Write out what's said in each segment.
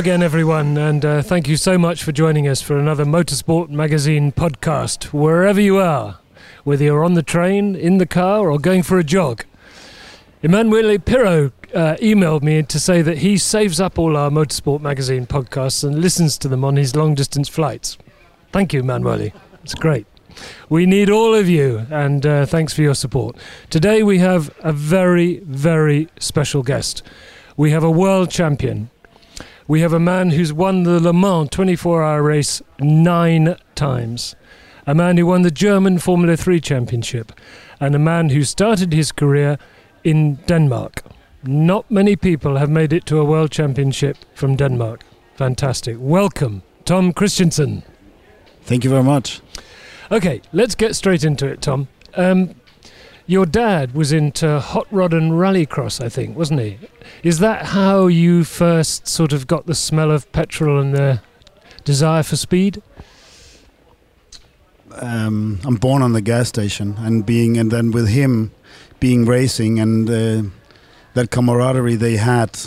Again, everyone, and uh, thank you so much for joining us for another Motorsport Magazine podcast, wherever you are, whether you're on the train, in the car, or going for a jog. Emanuele Pirro uh, emailed me to say that he saves up all our Motorsport Magazine podcasts and listens to them on his long distance flights. Thank you, Emanuele. It's great. We need all of you, and uh, thanks for your support. Today we have a very, very special guest. We have a world champion, we have a man who's won the Le Mans 24 hour race nine times, a man who won the German Formula 3 Championship, and a man who started his career in Denmark. Not many people have made it to a world championship from Denmark. Fantastic. Welcome, Tom Kristensen. Thank you very much. Okay, let's get straight into it, Tom. Um, your dad was into hot rod and rallycross, I think, wasn't he? Is that how you first sort of got the smell of petrol and the desire for speed? Um, I'm born on the gas station, and being and then with him, being racing and uh, that camaraderie they had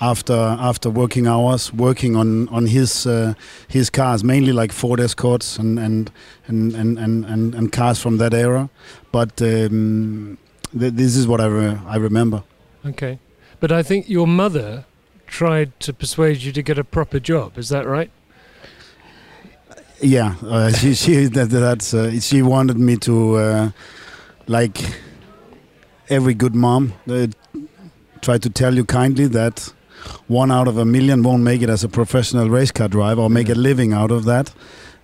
after after working hours, working on on his uh, his cars, mainly like Ford Escorts and and and and and, and, and cars from that era. But um, th- this is what I re- I remember. Okay, but I think your mother tried to persuade you to get a proper job. Is that right? Yeah, uh, she she that, that's uh, she wanted me to uh, like every good mom uh, try to tell you kindly that one out of a million won't make it as a professional race car driver or make a living out of that.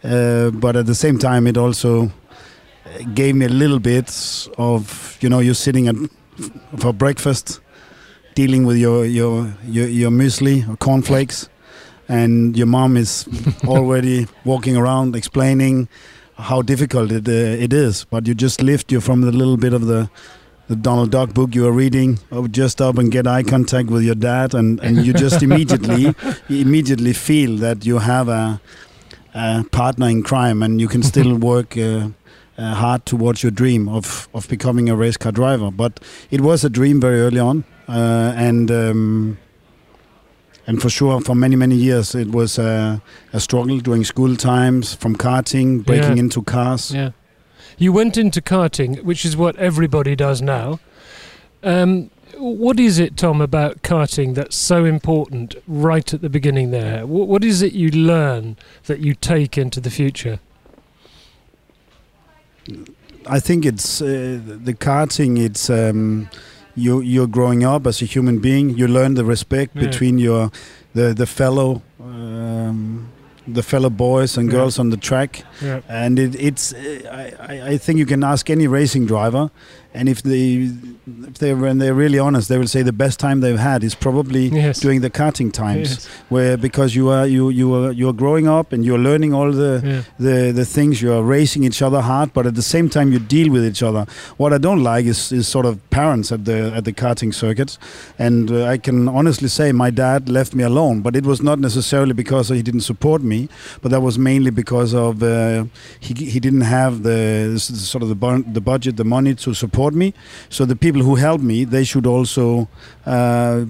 Uh, but at the same time, it also gave me a little bit of you know you're sitting at for breakfast, dealing with your your your, your muesli or cornflakes, and your mom is already walking around explaining how difficult it uh, it is. But you just lift you from the little bit of the the Donald Duck book you are reading, oh, just up and get eye contact with your dad, and, and you just immediately immediately feel that you have a, a, partner in crime, and you can still work uh, uh, hard towards your dream of of becoming a race car driver. But it was a dream very early on, uh, and. Um, and for sure, for many many years, it was a, a struggle during school times, from karting, breaking Yeah. into cars. Yeah. You went into karting, which is what everybody does now. Um, what is it, Tom, about karting that's so important right at the beginning there? Wh- what is it you learn that you take into the future? I think it's uh, the karting. It's um, you you're growing up as a human being. You learn the respect Yeah. between your the the fellow um, the fellow boys and Yeah. girls on the track, Yeah. and it, it's uh, I- I think you can ask any racing driver, and if they if they when they're really honest, they will say the best time they've had is probably Yes. during the karting times, Yes. where because you are you you are you are growing up and you're learning all the Yeah. the the things you are racing each other hard, but at the same time you deal with each other. What I don't like is, is sort of parents at the at the karting circuits, and uh, I can honestly say my dad left me alone, but it was not necessarily because he didn't support me, but that was mainly because of uh, he he didn't have the sort of the bun- the budget, the money to support me. So the people who help me, they should also. Uh,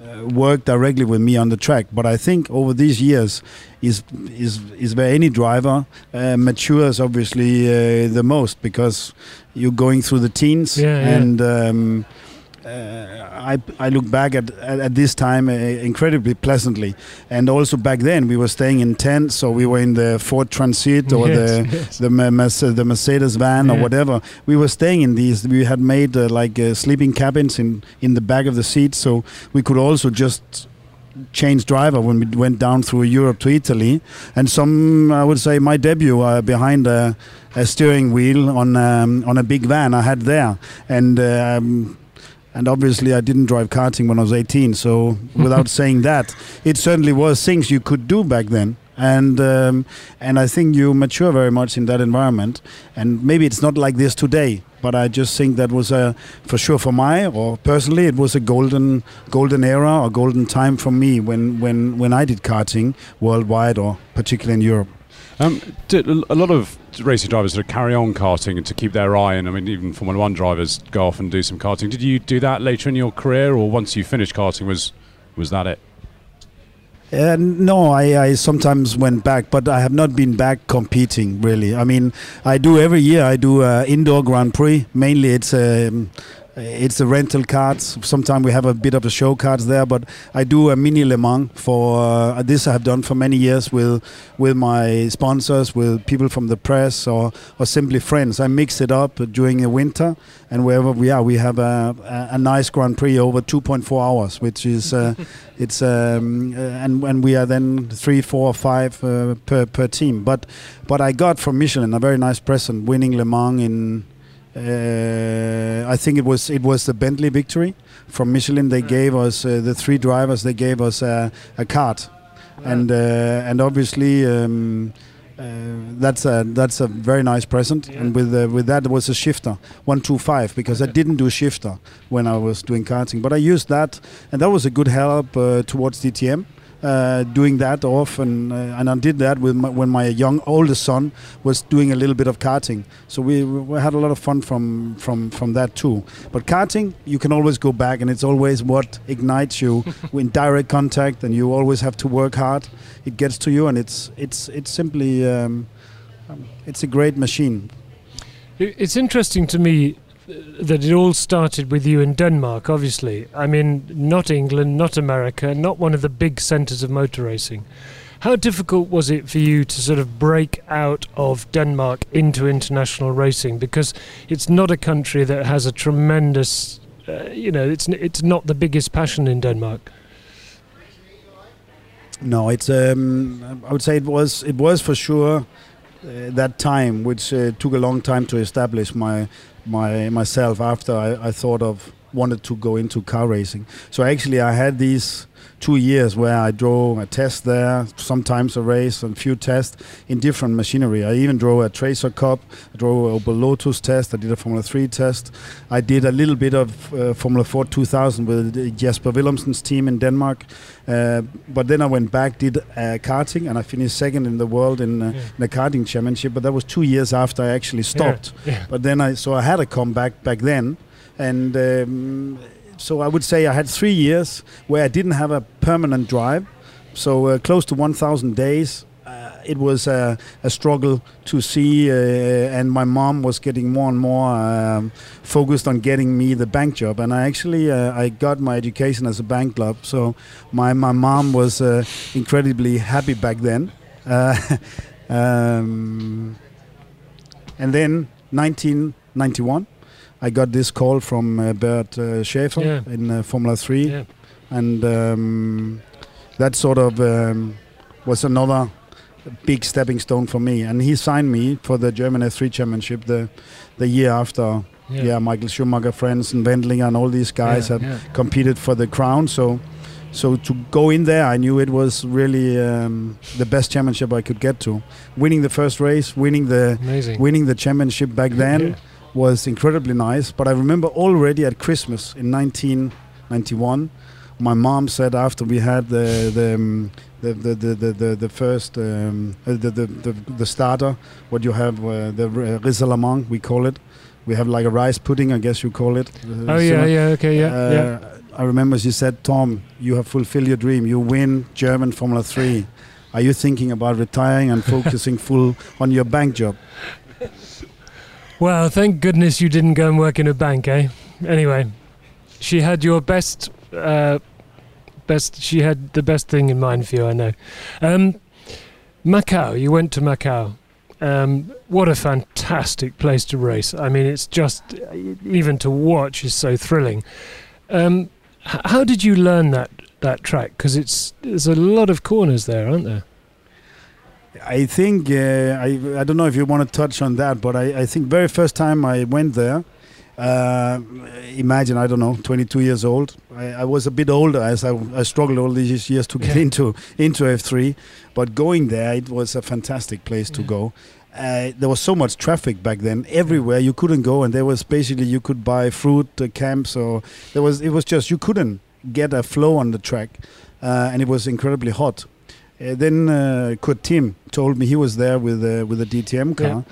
uh, work directly with me on the track. But I think over these years, is is is where any driver uh, matures obviously uh, the most because you're going through the teens Yeah, yeah. and. Um, uh, I, I look back at, at, at this time uh, incredibly pleasantly, and also back then we were staying in tents, so we were in the Ford Transit or Yes, the yes. the, Ma- the Mercedes van or whatever. We were staying in these. We had made uh, like uh, sleeping cabins in in the back of the seat, so we could also just change driver when we went down through Europe to Italy. And some, I would say, my debut uh, behind a, a steering wheel on um, on a big van I had there, and. Um, and obviously, I didn't drive karting when I was 18. So, without saying that, it certainly was things you could do back then. And um, and I think you mature very much in that environment. And maybe it's not like this today, but I just think that was a for sure for my or personally it was a golden golden era or golden time for me when when when I did karting worldwide or particularly in Europe. Um, a lot of racing drivers sort of carry on karting and to keep their eye, and I mean, even Formula One drivers go off and do some karting. Did you do that later in your career, or once you finished karting, was was that it? Uh, no, I, I sometimes went back, but I have not been back competing really. I mean, I do every year. I do uh, indoor Grand Prix. Mainly, it's um, it's the rental cards. Sometimes we have a bit of the show cards there, but I do a mini Le Mans for uh, this. I have done for many years with with my sponsors, with people from the press, or or simply friends. I mix it up during the winter, and wherever we are, we have a, a, a nice Grand Prix over 2.4 hours, which is uh, it's um, uh, and and we are then three, four, five uh, per per team. But but I got from Michelin a very nice present, winning Le Mans in uh, I think it was it was the Bentley victory from Michelin. They gave us uh, the three drivers. They gave us a, a card, and uh, and obviously. Um, uh, that's a that's a very nice present, Yeah. and with uh, with that was a shifter one two five because I didn't do shifter when I was doing karting, but I used that, and that was a good help uh, towards DTM. Uh, doing that often, uh, and I did that with my, when my young oldest son was doing a little bit of karting. So we, we had a lot of fun from from from that too. But karting, you can always go back, and it's always what ignites you in direct contact, and you always have to work hard. It gets to you, and it's it's it's simply um, um, it's a great machine. It's interesting to me that it all started with you in Denmark, obviously. I mean, not England, not America, not one of the big centres of motor racing. How difficult was it for you to sort of break out of Denmark into international racing? Because it's not a country that has a tremendous, uh, you know, it's it's not the biggest passion in Denmark. No, it's um, I would say it was it was for sure that time which uh, took a long time to establish my my myself after I, I thought of wanted to go into car racing. So actually I had these two years where I drove a test there, sometimes a race and few tests in different machinery. I even drove a Tracer Cup, I drove a Opel Lotus test, I did a Formula 3 test. I did a little bit of uh, Formula 4 2000 with Jesper Willemsen's team in Denmark. Uh, but then I went back, did uh, karting, and I finished second in the world in, uh, Yeah. in the karting championship. But that was two years after I actually stopped. Yeah. But then I so I had a comeback back then, and um, so I would say I had three years where I didn't have a permanent drive. So uh, close to 1,000 days. Uh, it was a, a struggle to see, uh, and my mom was getting more and more um, focused on getting me the bank job. And I actually uh, I got my education as a bank club. So my my mom was uh, incredibly happy back then. Uh, um, and then 1991, I got this call from uh, Bert uh, Schaefer Yeah. in uh, Formula 3 Yeah. and um, that sort of um, was another big stepping stone for me. And he signed me for the German F3 Championship the the year after. Yeah, Michael Schumacher, Frentzen, and Wendlinger, and all these guys yeah, have yeah. competed for the crown. So, so to go in there, I knew it was really um, the best championship I could get to. Winning the first race, winning the Amazing. winning the championship back then Yeah. Was incredibly nice. But I remember already at Christmas in 1991, my mom said after we had the the um, the, the, the, the, the, first um, uh, the, the, the the starter, what you have uh, the uh, risalamande we call it. We have like a rice pudding, I guess you call it. uh, Oh yeah, yeah, okay, yeah, Uh, yeah. I remember she said, Tom, you have fulfilled your dream. You win German Formula 3. Are you thinking about retiring and focusing full on your bank job? Well, thank goodness you didn't go and work in a bank, eh? Anyway, she had your best, uh, best. She had the best thing in mind for you, I know. Um, Macau, you went to Macau. Um, what a fantastic place to race! I mean, it's just even to watch is so thrilling. Um, how did you learn that that track? Because it's there's a lot of corners there, aren't there? I think, uh, I, I don't know if you want to touch on that, but I, I think very first time I went there, uh, imagine, I don't know, 22 years old. I, I was a bit older as I, I struggled all these years to get Yeah. into, into F3. But going there, it was a fantastic place to go. Uh, there was so much traffic back then everywhere you couldn't go and there was basically you could buy fruit uh, camps or there was it was just you couldn't get a flow on the track uh, and it was incredibly hot then uh, Kurt Thiim told me he was there with uh, with a DTM car. Yeah.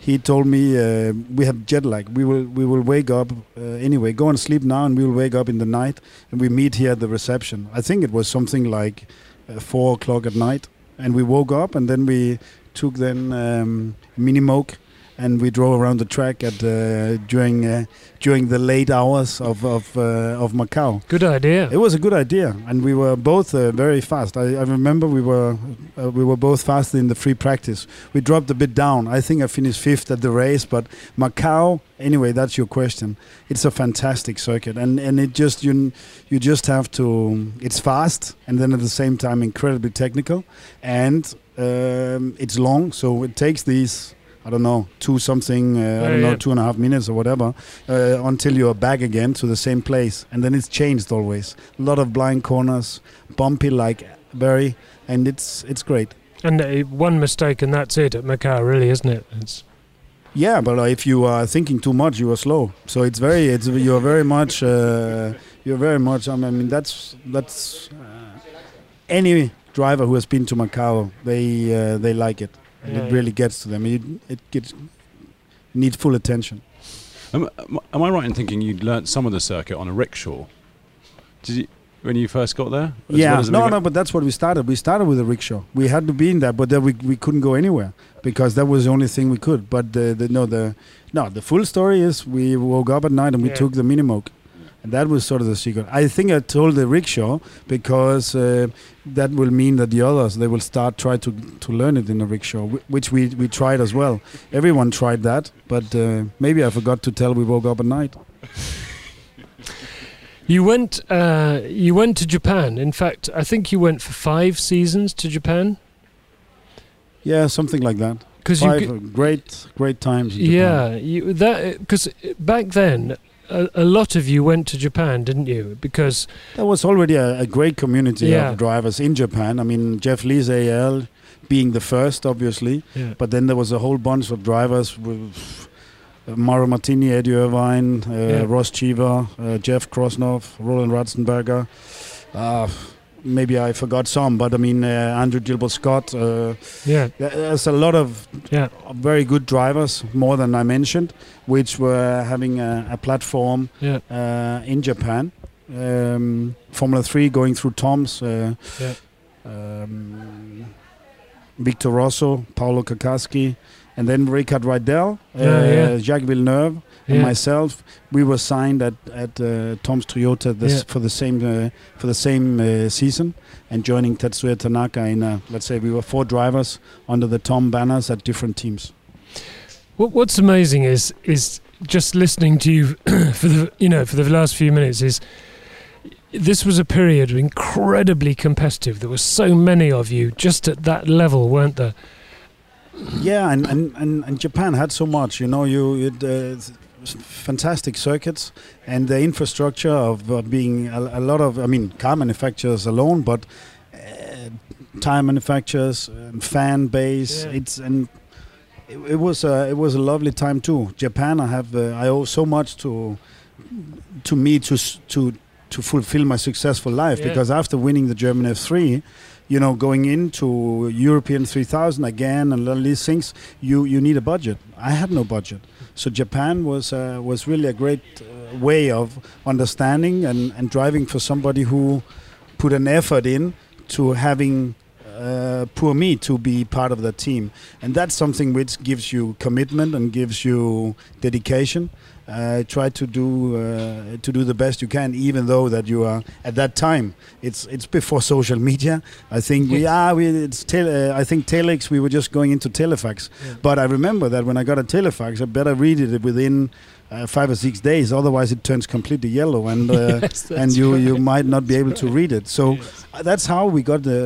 He told me uh, we have jet lag. We will we will wake up uh, anyway. Go and sleep now, and we will wake up in the night, and we meet here at the reception. I think it was something like uh, four o'clock at night, and we woke up, and then we took then um, mini moke and we drove around the track at uh, during uh, during the late hours of of, uh, of Macau. Good idea. It was a good idea, and we were both uh, very fast. I, I remember we were uh, we were both fast in the free practice. We dropped a bit down. I think I finished fifth at the race, but Macau. Anyway, that's your question. It's a fantastic circuit, and and it just you you just have to. It's fast, and then at the same time incredibly technical, and um, it's long, so it takes these I don't know, two something, uh, I don't know, yeah. two and a half minutes or whatever, uh, until you're back again to the same place. And then it's changed always. A lot of blind corners, bumpy like very, and it's it's great. And uh, one mistake and that's it at Macau, really, isn't it? It's, Yeah, but uh, if you are thinking too much, you are slow. So it's very, it's you're very much, uh, you're very much. I mean, that's that's uh, any driver who has been to Macau, they uh, they like it, and Yeah, it yeah. really gets to them. It, it gets needs full attention. Am, am I right in thinking you'd learnt some of the circuit on a rickshaw? Did you when you first got there? As yeah, well no, no, but that's what we started. We started with a rickshaw. We had to be in that, but then we, we couldn't go anywhere because that was the only thing we could. But the, the no the no the full story is we woke up at night and we Yeah. took the minimoke, and that was sort of the secret. I think I told the rickshaw because uh, that will mean that the others they will start try to to learn it in the rickshaw, which we we tried as well. Everyone tried that, but uh, maybe I forgot to tell we woke up at night. you went. Uh, you went to Japan. In fact, I think you went for five seasons to Japan Yeah, something like that. because you. G- great great times. In Japan. Yeah, you, that because back then a, a lot of you went to Japan, didn't you? Because There was already a, a great community Yeah. of drivers in Japan. I mean, Geoff Lees AL being the first, obviously, yeah, but then there was a whole bunch of drivers with uh, Mauro Martini, Eddie Irvine, uh, Yeah. Ross Cheever, uh, Jeff Krosnoff, Roland Ratzenberger. Uh, maybe I forgot some, but I mean, uh, Andrew Gilbert Scott. Uh, yeah, there's a lot of yeah, very good drivers, more than I mentioned, which were having a, a platform yeah, uh, in Japan. Um, Formula Three going through Toms, uh, Yeah. um, Victor Rosso, Paulo Carcasci, and then Rickard Rydell, uh, Yeah, yeah. And myself. We were signed at at uh, Tom's Toyota this, Yeah. for the same uh, for the same uh, season, and joining Tetsuya Tanaka in uh, let's say we were four drivers under the Tom banners at different teams. What, what's amazing is is just listening to you for the you know for the last few minutes is this was a period incredibly competitive. There were so many of you just at that level, weren't there? Yeah, and, and, and, and Japan had so much. You know, you it, uh, fantastic circuits and the infrastructure of uh, being a, a lot of. I mean, car manufacturers alone, but uh, tire manufacturers, um, fan base. Yeah. It's and it, it was a, it was a lovely time too. Japan, I have uh, I owe so much to to me to to to fulfill my successful life Yeah. because after winning the German F3 you know, going into European 3000 again and all these things, you, you need a budget. I had no budget. So Japan was, uh, was really a great uh, way of understanding and, and driving for somebody who put an effort in to having uh, poor me to be part of the team. And that's something which gives you commitment and gives you dedication. Uh, try to do uh, to do the best you can, even though that you are at that time. It's it's before social media. I think we are. We, it's tele, uh, I think telex. We were just going into telefax. Yeah. But I remember that when I got a telefax, I better read it within uh, five or six days. Otherwise, it turns completely yellow, and uh, Yes, and you right. you might not be able to read it. So Yes. that's how we got the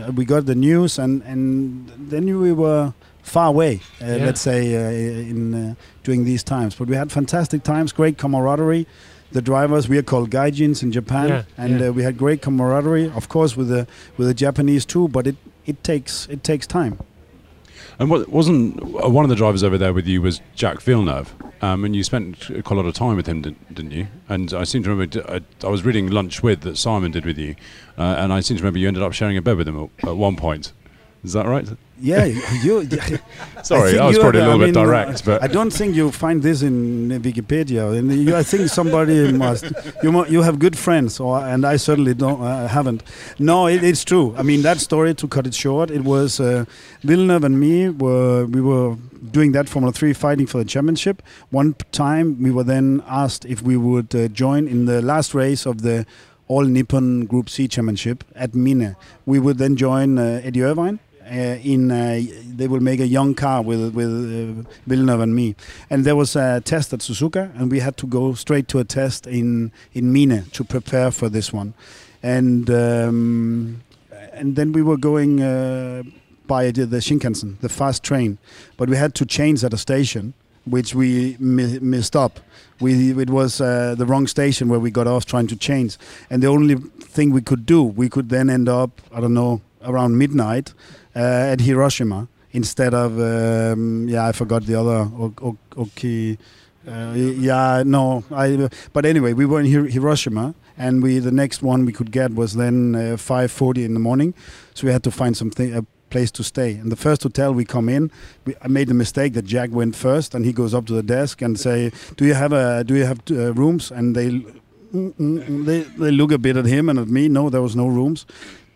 Yeah. we got the news, and and then we were far away. Uh, Yeah. Let's say uh, in uh, during these times, but we had fantastic times, great camaraderie. The drivers we are called gaijins in Japan, Yeah, and yeah. Uh, we had great camaraderie. Of course, with the with the Japanese too, but it it takes it takes time. And what, wasn't uh, one of the drivers over there with you was Jacques Villeneuve, um, and you spent quite a lot of time with him, didn't, didn't you? And I seem to remember I was reading Lunch with that Simon did with you, uh, and I seem to remember you ended up sharing a bed with him at, at one point. Is that right? Yeah, you. Sorry, think I was probably a little I bit direct, uh, but I don't think you find this in Wikipedia. And you, I think somebody must. You you have good friends, or and I certainly don't. uh, haven't. No, it, it's true. I mean that story. To cut it short, it was uh, Villeneuve and me were we were doing that Formula Three, fighting for the championship. One time we were then asked if we would uh, join in the last race of the All Nippon Group C Championship at Mine. We would then join uh, Eddie Irvine. Uh, in uh, they will make a young car with with uh, Villeneuve and me, and there was a test at Suzuka, and we had to go straight to a test in in Mine to prepare for this one, and um, and then we were going by the, the Shinkansen, the fast train, but we had to change at a station, which we mi- missed up. We it was uh, the wrong station where we got off trying to change, and the only thing we could do, we could then end up I don't know around midnight uh, at Hiroshima instead of um, yeah I forgot the other o- o- Oki. Uh, yeah, no, I. But anyway, we were in Hiroshima, and we the next one we could get was then uh, 5:40 in the morning, so we had to find something a place to stay. And the first hotel we come in, we, I made the mistake that Jack went first, and he goes up to the desk and say, "Do you have a Do you have uh, rooms?" And they, mm, mm, mm, they they look a bit at him and at me. No, there was no rooms,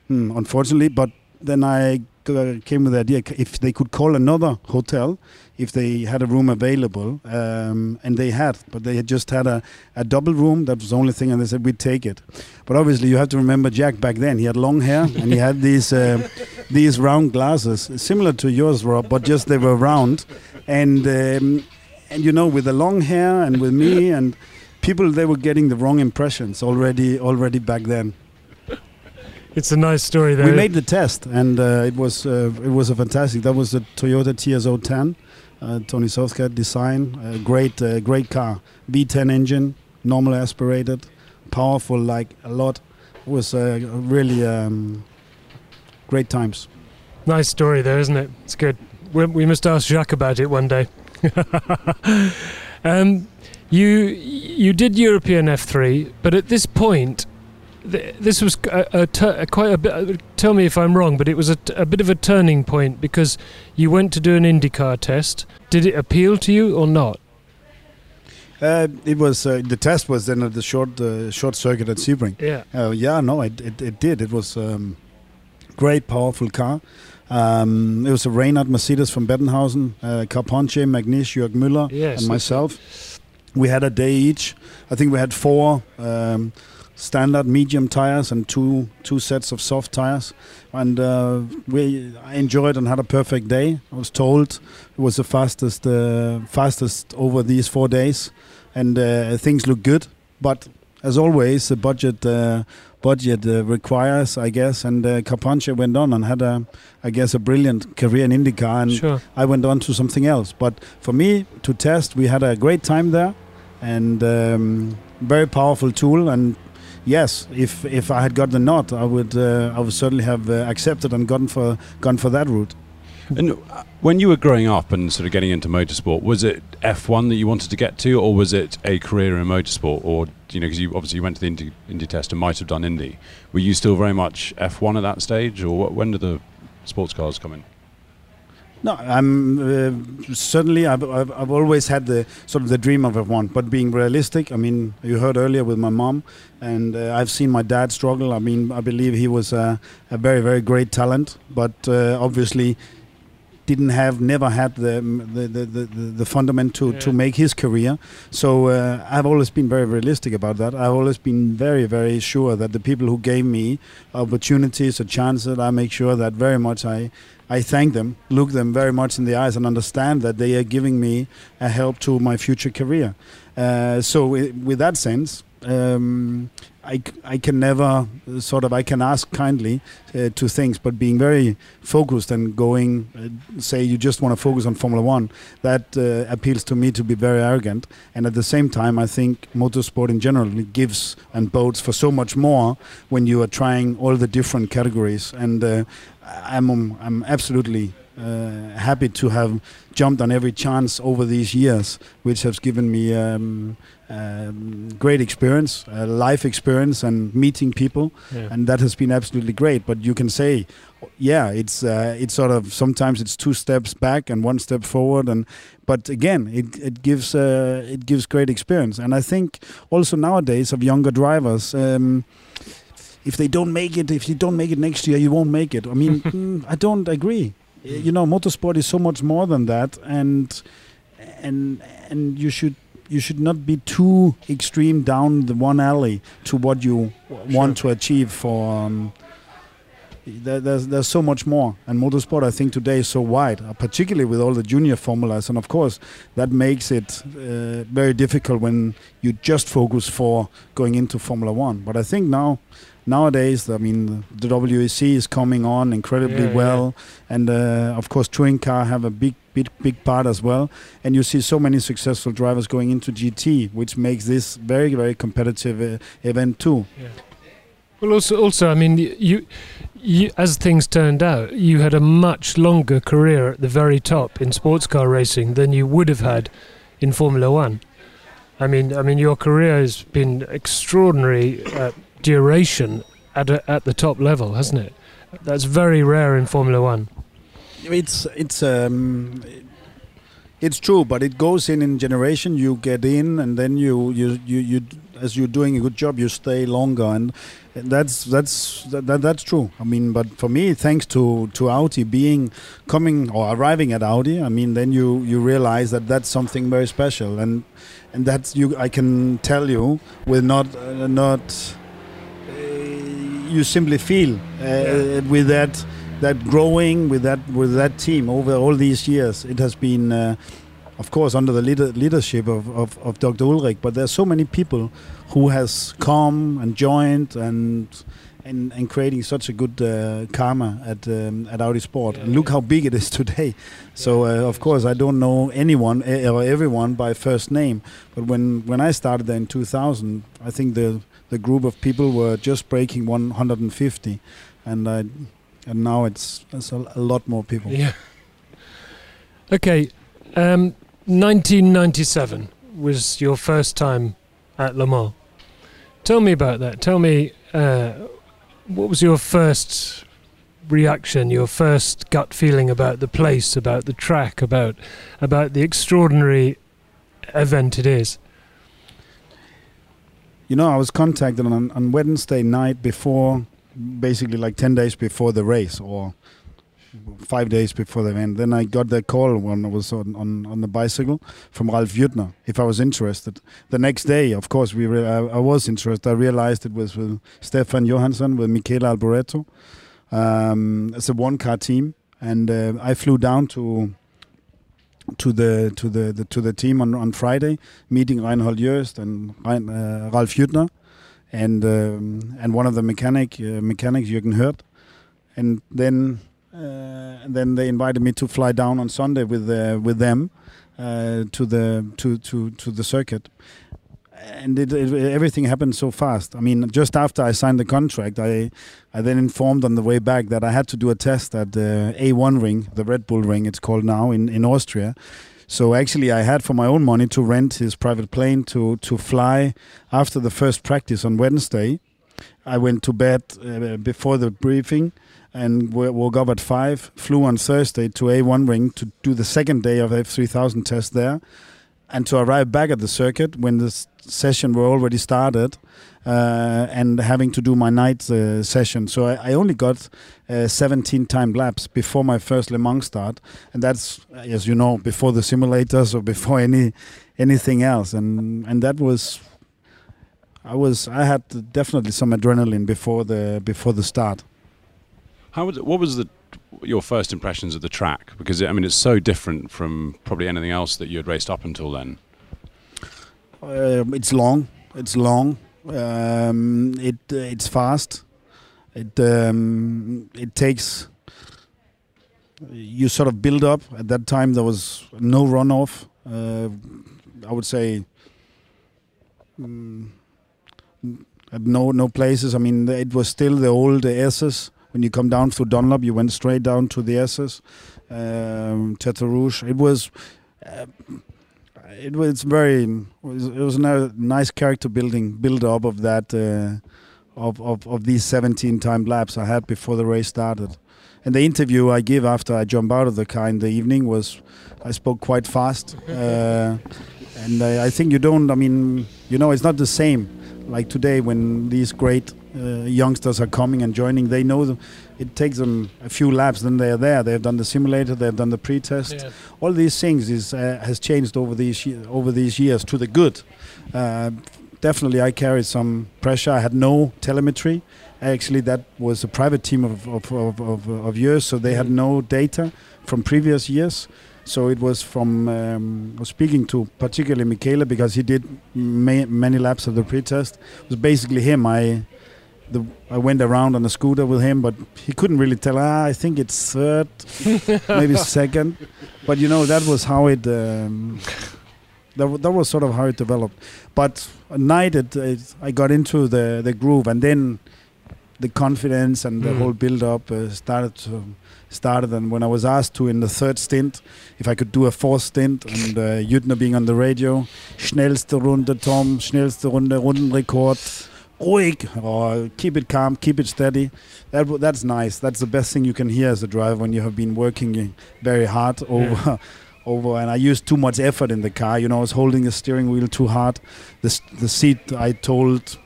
Hmm, unfortunately. But then I came with the idea if they could call another hotel if they had a room available um, and they had but they had just had a, a double room that was the only thing and they said we'd take it. But obviously you have to remember Jacques back then he had long hair and he had these uh, these round glasses similar to yours rob but just they were round. And um, and you know with the long hair and with me and people they were getting the wrong impressions already already back then It's a nice story, though. we made the test, and uh, it was uh, it was a fantastic. That was the Toyota TS010, uh, Tony Southgate design. Uh, great uh, great car, V10 engine, normally aspirated, powerful like a lot. It was uh, really um, great times. Nice story, though, isn't it? It's good. We, we must ask Jacques about it one day. um, you you did European F3, but at this point, th- this was a, a tur- a quite a bit. uh, Tell me if I'm wrong, but it was a, t- a bit of a turning point because you went to do an IndyCar test. Did it appeal to you or not? Uh, it was uh, the test was then at the short uh, short circuit at Sebring. Yeah. Uh, yeah, no, it, it, it did. It was um, great, powerful car. Um, it was a Reynard Mercedes from Bettenhausen, uh, Carponche, Magnish, Jörg Müller, Yes. and myself. We had a day each. I think we had four um, standard medium tires and two two sets of soft tires, and uh, we I enjoyed and had a perfect day. I was told it was the fastest uh, fastest over these four days, and uh, things look good. But as always, the budget uh, budget uh, requires, I guess. And uh, went on and had a, I guess, a brilliant career in IndyCar, and Sure. I went on to something else. But for me to test, we had a great time there, and um, very powerful tool. And yes, if if I had got the nod, I would uh, I would certainly have uh, accepted and gone for gone for that route. And uh, when you were growing up and sort of getting into motorsport, was it F1 that you wanted to get to, or was it a career in motorsport? Or you know, because you obviously went to the Indy, Indy test and might have done Indy. Were you still very much F1 at that stage, or when did the sports cars come in? No, I'm uh, certainly. I've, I've I've always had the sort of the dream of F1, but being realistic. I mean, you heard earlier with my mom, and uh, I've seen my dad struggle. I mean, I believe he was a, a very very great talent, but uh, obviously didn't have never had the the the, the, the fundament to, to make his career. So uh, I've always been very realistic about that. I've always been very very sure that the people who gave me opportunities or chances, I make sure that very much I I thank them, look them very much in the eyes, and understand that they are giving me a help to my future career. Uh, so, with that sense, um, I, I can never sort of I can ask kindly uh, to things, but being very focused and going, uh, say you just want to focus on Formula One, that uh, appeals to me to be very arrogant. And at the same time, I think motorsport in general gives and bodes for so much more when you are trying all the different categories. And uh, I'm um, I'm absolutely uh, happy to have jumped on every chance over these years, which has given me um, um, great experience, uh, life experience, and meeting people, Yeah. and that has been absolutely great. But you can say, yeah, it's uh, it's sort of sometimes it's two steps back and one step forward, and but again, it it gives uh, it gives great experience, and I think also nowadays of younger drivers. Um, if they don't make it, if you don't make it next year, you won't make it. I mean, mm, I don't agree. You know, motorsport is so much more than that, and and and you should you should not be too extreme down the one alley to what you want to achieve for. Um, there's there's so much more, and motorsport I think today is so wide, uh, particularly with all the junior formulas, and of course that makes it uh, very difficult when you just focus for going into Formula One. But I think now nowadays, I mean, the WEC is coming on incredibly Yeah, well, and uh, of course, touring car have a big, big, big part as well. And you see so many successful drivers going into GT, which makes this very, very competitive uh, event too. Well, also, also, I mean, you, you, as things turned out, you had a much longer career at the very top in sports car racing than you would have had in Formula One. I mean, I mean, your career has been extraordinary uh, duration at a, at the top level, hasn't it? That's very rare in Formula One. It's it's um, it's true, but it goes in in generation. You get in, and then you you you, you as you're doing a good job, you stay longer, and that's that's that, that, that's true. I mean, but for me, thanks to to Audi being coming or arriving at Audi, I mean, then you you realize that that's something very special, and and that's you. I can tell you with not uh, not. Uh, you simply feel uh, Yeah. with that that growing with that with that team over all these years. It has been, uh, of course, under the leader, leadership of, of, of Dr. Ulrich. But there's so many people who has come and joined and and, and creating such a good uh, karma at um, at Audi Sport. And look how big it is today. So uh, of course I don't know anyone or everyone by first name. But when when I started there in 2000, I think the the group of people were just breaking 150, and I and now it's, it's a, a lot more people. Yeah. Okay, um, 1997 was your first time at Le Mans. Tell me about that. Tell me uh, what was your first reaction, your first gut feeling about the place, about the track, about about the extraordinary event it is. You know, I was contacted on, on Wednesday night before, basically like 10 days before the race or five days before the event. Then I got the call when I was on, on, on the bicycle from Ralf Jüttner if I was interested. The next day, of course, we re- I, I was interested. I realized it was with Stefan Johansson, with Michele Alboreto. Um, it's a one car team. And uh, I flew down to to the to the, the to the team on, on Friday, meeting Reinhold Joest and Rein, uh, Ralf Jüttner, and um, and one of the mechanic uh, mechanics Jürgen Hurt, and then uh, then they invited me to fly down on Sunday with uh, with them uh, to the to to to the circuit. And it, it, everything happened so fast. I mean, just after I signed the contract, I I then informed on the way back that I had to do a test at the A1 ring, the Red Bull ring, it's called now in, in Austria. So actually, I had for my own money to rent his private plane to to fly after the first practice on Wednesday. I went to bed uh, before the briefing and woke up at five. Flew on Thursday to A1 ring to do the second day of F3000 test there, and to arrive back at the circuit when the session were already started, uh, and having to do my night uh, session. So I, I only got uh, 17 time laps before my first Le Mans start, and that's as you know before the simulators or before any anything else, and and that was. I was I had definitely some adrenaline before the before the start. How was it, what was the your first impressions of the track? Because I mean, it's so different from probably anything else that you had raced up until then. Um, it's long. It's long. Um, it uh, it's fast. It um, it takes. You sort of build up. At that time, there was no runoff. Uh, I would say. at no no places. I mean, it was still the old S's. When you come down through Dunlop, you went straight down to the S's, um, Tertre Rouge. It was. Uh, it was very. It was, it was a nice character building build up of that uh, of, of of these 17 time laps I had before the race started. And the interview I give after I jump out of the car in the evening was, I spoke quite fast, uh, and I, I think you don't. I mean, you know, it's not the same like today when these great uh, youngsters are coming and joining. They know them, it takes them a few laps, then they are there. They've done the simulator, they've done the pre-test. Yeah. All these things is uh, has changed over these over these years to the good. Uh, definitely, I carried some pressure. I had no telemetry. Actually, that was a private team of of, of, of, of years, so they had Mhm. no data from previous years. So it was from um, speaking to particularly Michele because he did ma- many laps of the pre-test. It was basically him. I the, I went around on a scooter with him, but he couldn't really tell. Ah, I think it's third, maybe second. But you know that was how it. Um, that, wa- that was sort of how it developed. But at night, it, it, I got into the the groove, and then the confidence and the Mm. whole build up uh, started to started. And when I was asked to in the third stint if I could do a fourth stint, and uh, Jüttner being on the radio, schnellste Runde, Tom, schnellste Runde, Rundenrekord. Ruhig, or keep it calm, keep it steady. That w- that's nice. That's the best thing you can hear as a driver when you have been working very hard over, over. And I used too much effort in the car. You know, I was holding the steering wheel too hard. The the seat I told,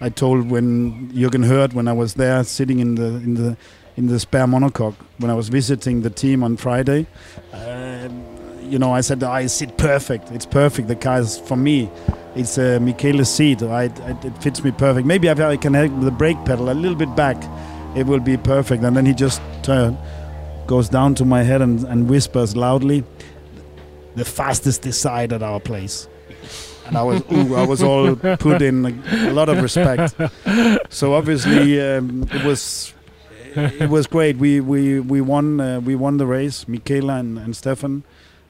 I told when Jürgen Hurt when I was there sitting in the in the in the spare monocoque when I was visiting the team on Friday. Um, you know, I said I sit perfect. It's perfect. The car is for me. It's a Michele's seat. I, it, it fits me perfect. Maybe if I can have the brake pedal a little bit back, it will be perfect. And then he just turn, goes down to my head and, and whispers loudly, "The fastest is side at our place." And I was, ooh, I was all put in a, a lot of respect. So obviously, um, it was, it was great. We we we won uh, we won the race. Michele and, and Stefan.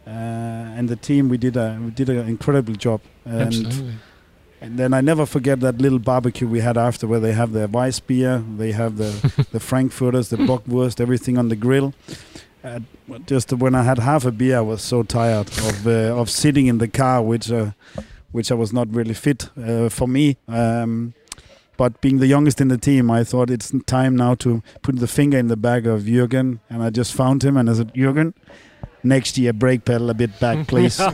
Uh, and the team, we did a we did an incredible job. And Absolutely. and then I never forget that little barbecue we had after, where they have their Weiss beer, they have the the Frankfurters, the Bockwurst, everything on the grill. Uh, just when I had half a beer, I was so tired of uh, of sitting in the car, which uh, which I was not really fit uh, for me. Um, but being the youngest in the team, I thought it's time now to put the finger in the bag of Jürgen, and I just found him and I said, Jürgen, next year brake pedal a bit back, please.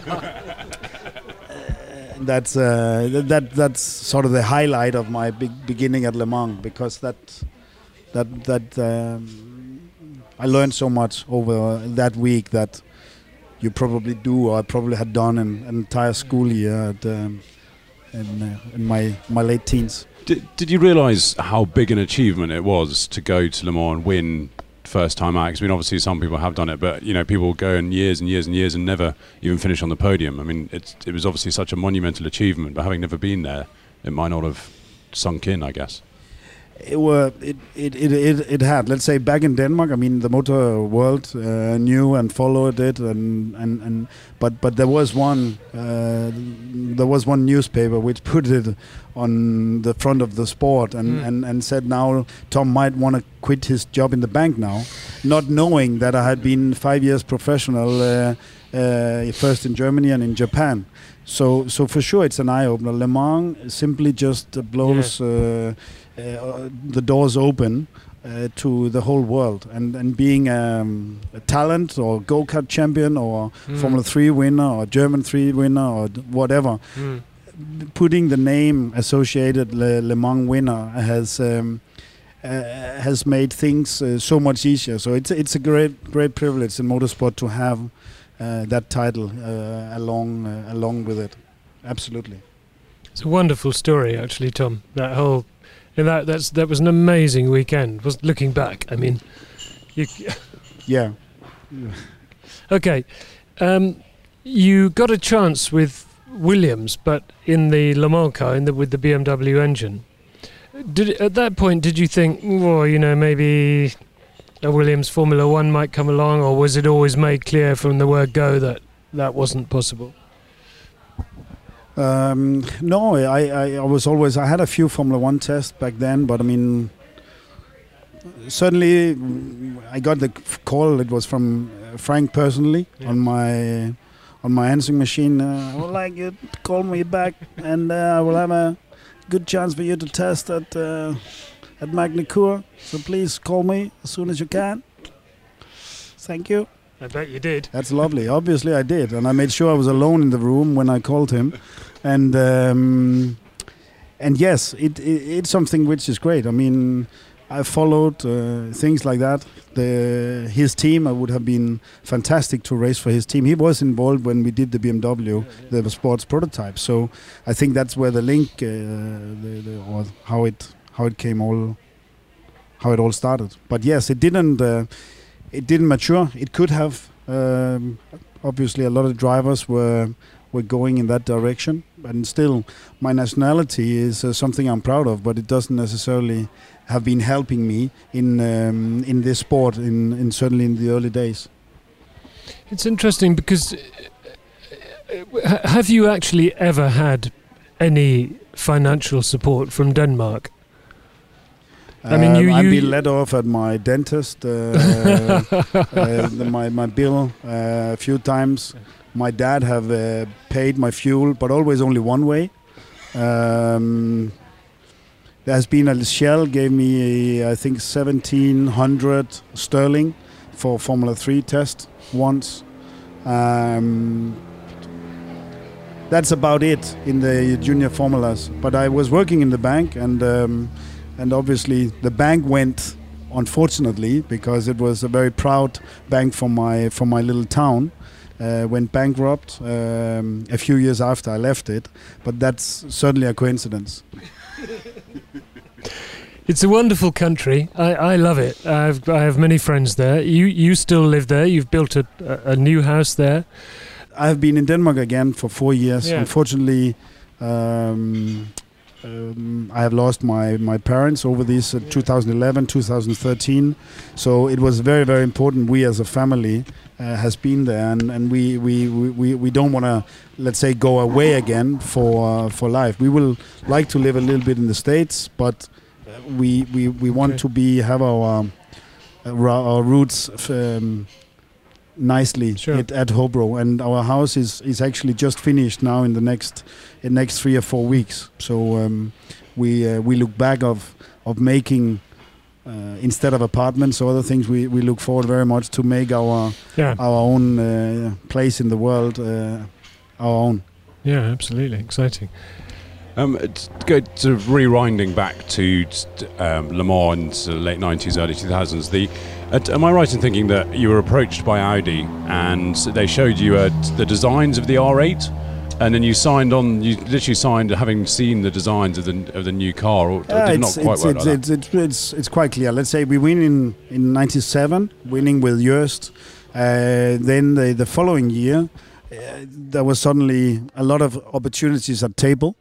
that's uh, that that's sort of the highlight of my big beginning at Le Mans because that that that um, I learned so much over that week that you probably do or I probably had done in an entire school year at, um, in, uh, in my my late teens. Did, did you realise how big an achievement it was to go to Le Mans and win first time out? 'Cause, I mean, obviously some people have done it, but you know, people go in years and years and years and never even finish on the podium. I mean, it was obviously such a monumental achievement, but having never been there, it might not have sunk in, I guess. It were it it, it it had let's say back in Denmark. I mean, the motor world uh, knew and followed it, and and and but but there was one uh, there was one newspaper which put it on the front of the sport and Mm. and and said now Tom might want to quit his job in the bank now, not knowing that I had been five years professional. Uh, uh, first in Germany and in Japan, so so for sure it's an eye opener. Le Mans simply just blows uh, uh, the doors open uh, to the whole world, and and being um, a talent or go kart champion or Mm. Formula Three winner or German Three winner or whatever, Mm. putting the name associated Le, Le Mans winner has. Um, uh, has made things uh, so much easier. So it's it's a great great privilege in motorsport to have uh, that title uh, along uh, along with it. Absolutely. It's a wonderful story, actually, Tom. That whole, and that that's that was an amazing weekend. Was looking back, I mean, you, Yeah. okay, um, you got a chance with Williams, but in the Le Mans car, in the, with the BMW engine. Did at that point did you think, well, you know, maybe a Williams Formula One might come along, or was it always made clear from the word go that that wasn't possible? Um, no, I, I, I was always I had a few Formula One tests back then, but I mean, certainly I got the call. It was from uh, Frank personally Yeah. on my on my answering machine. Uh, I would like you to call me back, and uh, I will have a good chance for you to test at uh, at Magny-Cours. So please call me as soon as you can. Thank you. I bet you did. That's lovely. Obviously, I did, and I made sure I was alone in the room when I called him, and um, and yes, it, it it's something which is great. I mean, I followed uh, things like that. The his team, I would have been fantastic to race for his team. He was involved when we did the BMW, the sports prototype. So I think that's where the link, uh, the, the, or how it how it came all, how it all started. But yes, it didn't. Uh, it didn't mature. It could have. Um, obviously, a lot of drivers were were going in that direction, and still, my nationality is uh, something I'm proud of. But it doesn't necessarily have been helping me in um, in this sport. In, in certainly in the early days. It's interesting because uh, uh, have you actually ever had any financial support from Denmark? I mean, you- Um, I've been let off at my dentist. Uh, uh, my my bill uh, a few times. My dad have uh, paid my fuel, but always only one way. Um, there has been a Shell gave me I think seventeen hundred sterling for Formula Three test once. Um, that's about it in the junior formulas. But I was working in the bank, and um, and obviously the bank went, unfortunately, because it was a very proud bank from my from my little town. Uh, went bankrupt um, a few years after I left it, but that's certainly a coincidence. It's a wonderful country. I, I love it. I've, I have many friends there. You you still live there. You've built a, a, new house there. I have been in Denmark again for four years. Yeah. Unfortunately, um, um, I have lost my, my parents over these uh, 2011, 2013. So it was very, very important. We as a family uh, has been there, and, and we, we, we, we- don't want to, let's say, go away again for uh, for life. We will like to live a little bit in the states, but uh, we we, we want Okay. to be have our uh, our roots um, nicely Sure. at, at Hobro, and our house is is actually just finished now in the next in next three or four weeks. So um, we uh, we look back of of making. Uh, instead of apartments or other things, we, we look forward very much to make our Yeah. our own uh, place in the world uh, our own. Yeah, absolutely. Exciting. Um, it's good sort of rewinding back to um, Le Mans in sort of late 90s, early 2000s. The, uh, am I right in thinking that you were approached by Audi and they showed you uh, the designs of the R8? And then you signed on. You literally signed, having seen the designs of the of the new car, or, or it it's, not quite it's, work it's, like it's, it's, it's, it's quite clear. Let's say we win in in '97, winning with Jost. Uh, then the, the following year, uh, there was suddenly a lot of opportunities at table.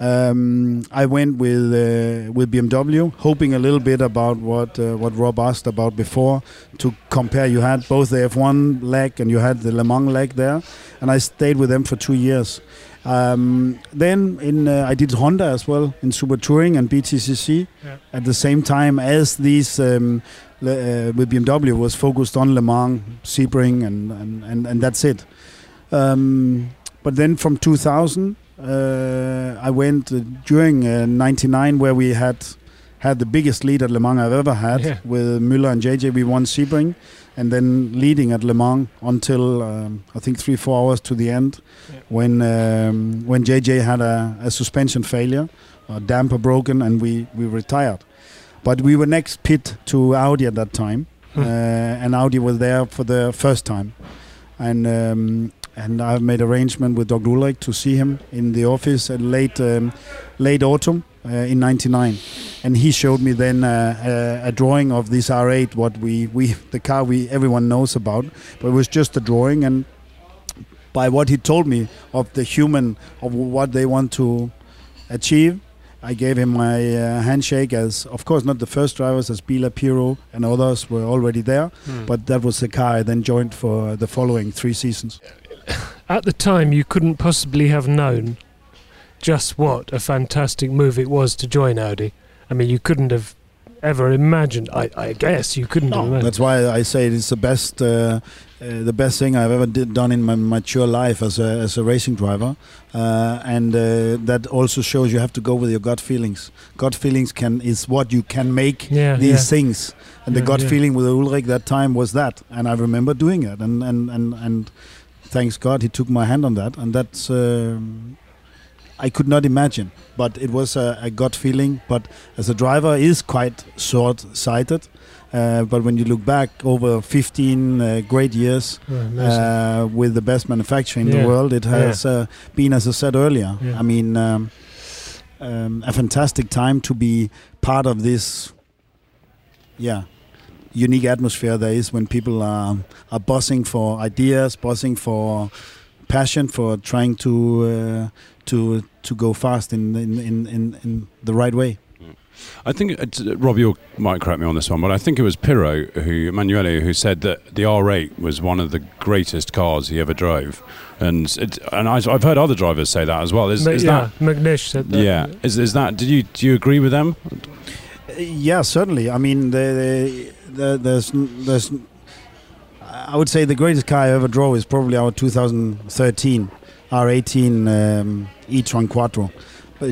Um, I went with uh, with BMW, hoping a little bit about what uh, what Rob asked about before to compare. You had both the F1 leg and you had the Le Mans leg there, and I stayed with them for two years. Um, then in uh, I did Honda as well in Super Touring and BTCC Yeah. at the same time as these um, le- uh, with BMW was focused on Le Mans, Sebring, and and, and, and that's it. Um, but then from 2000, uh, I went uh, during uh, '99 where we had had the biggest lead at Le Mans I've ever had Yeah. with Müller and JJ. We won Sebring, and then leading at Le Mans until um, I think three four hours to the end, Yeah. when um, when JJ had a, a suspension failure, a damper broken, and we we retired. But we were next pit to Audi at that time, Hmm. uh, and Audi was there for the first time, and. Um, and I've made arrangement with Dr. Ulrich to see him in the office at late um, late autumn uh, in '99, and he showed me then uh, a, a drawing of this R8, what we we the car we everyone knows about, but it was just a drawing, and by what he told me of the human of what they want to achieve. I gave him my uh, handshake as, of course, not the first drivers, as Biela Pirro and others were already there, Hmm. but that was the car I then joined for the following three seasons. At the time, you couldn't possibly have known just what a fantastic move it was to join Audi. I mean, you couldn't have ever imagined. I, I guess you couldn't have No, imagined. that's why I say it's the best, uh, uh, the best thing I've ever did, done in my mature life as a as a racing driver, uh, and uh, that also shows you have to go with your gut feelings. Gut feelings can is what you can make Yeah, these yeah. things, and the gut yeah. feeling with Ulrich that time was that, and I remember doing it, and and and and thanks God he took my hand on that, and that's. Um, I could not imagine, but it was a, a gut feeling. But as a driver, is quite short-sighted. Uh, but when you look back over 15 uh, great years Oh, uh, with the best manufacturer in Yeah. the world, it has uh, been, as I said earlier, Yeah. I mean, um, um, a fantastic time to be part of this, yeah, unique atmosphere there is when people are are buzzing for ideas, buzzing for passion, for trying to uh, to to go fast in in, in, in in the right way. I think, it's, uh, Rob, you might correct me on this one, but I think it was Pirro, who, Emanuele, who said that the R8 was one of the greatest cars he ever drove. And it, and I, I've heard other drivers say that as well. Is, Ma- is yeah, McNish said that? that. Yeah. Is, is that? Did you do you agree with them? Uh, Yeah, certainly. I mean, the, the, the, there's there's I would say the greatest car I ever drove is probably our 2013 R18 um, e-tron Quattro,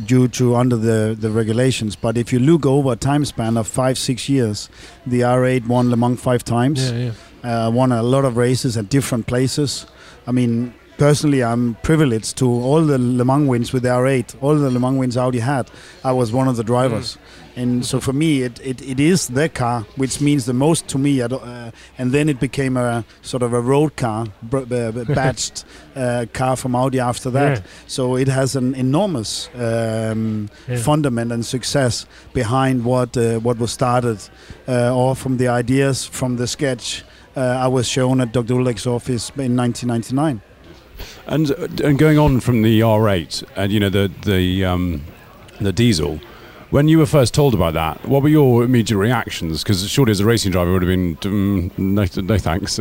due to under the the regulations. But if you look over a time span of five six years, the R8 won Le Mans five times. Yeah, yeah. uh, won a lot of races at different places. I mean, personally, I'm privileged to all the Le Mans wins with the R8, all the Le Mans wins Audi had. I was one of the drivers, and so for me, it, it, it is the car which means the most to me. Uh, and then it became a sort of a road car, br- b- b- badged uh, car from Audi after that. Yeah. So it has an enormous um, Yeah. fundament and success behind what uh, what was started, uh, or from the ideas from the sketch uh, I was shown at Dr. Ulrich's office in 1999. And and going on from the R8 and you know the the um, the diesel. When you were first told about that, what were your immediate reactions? Because surely as a racing driver, it would have been mm, no, no thanks.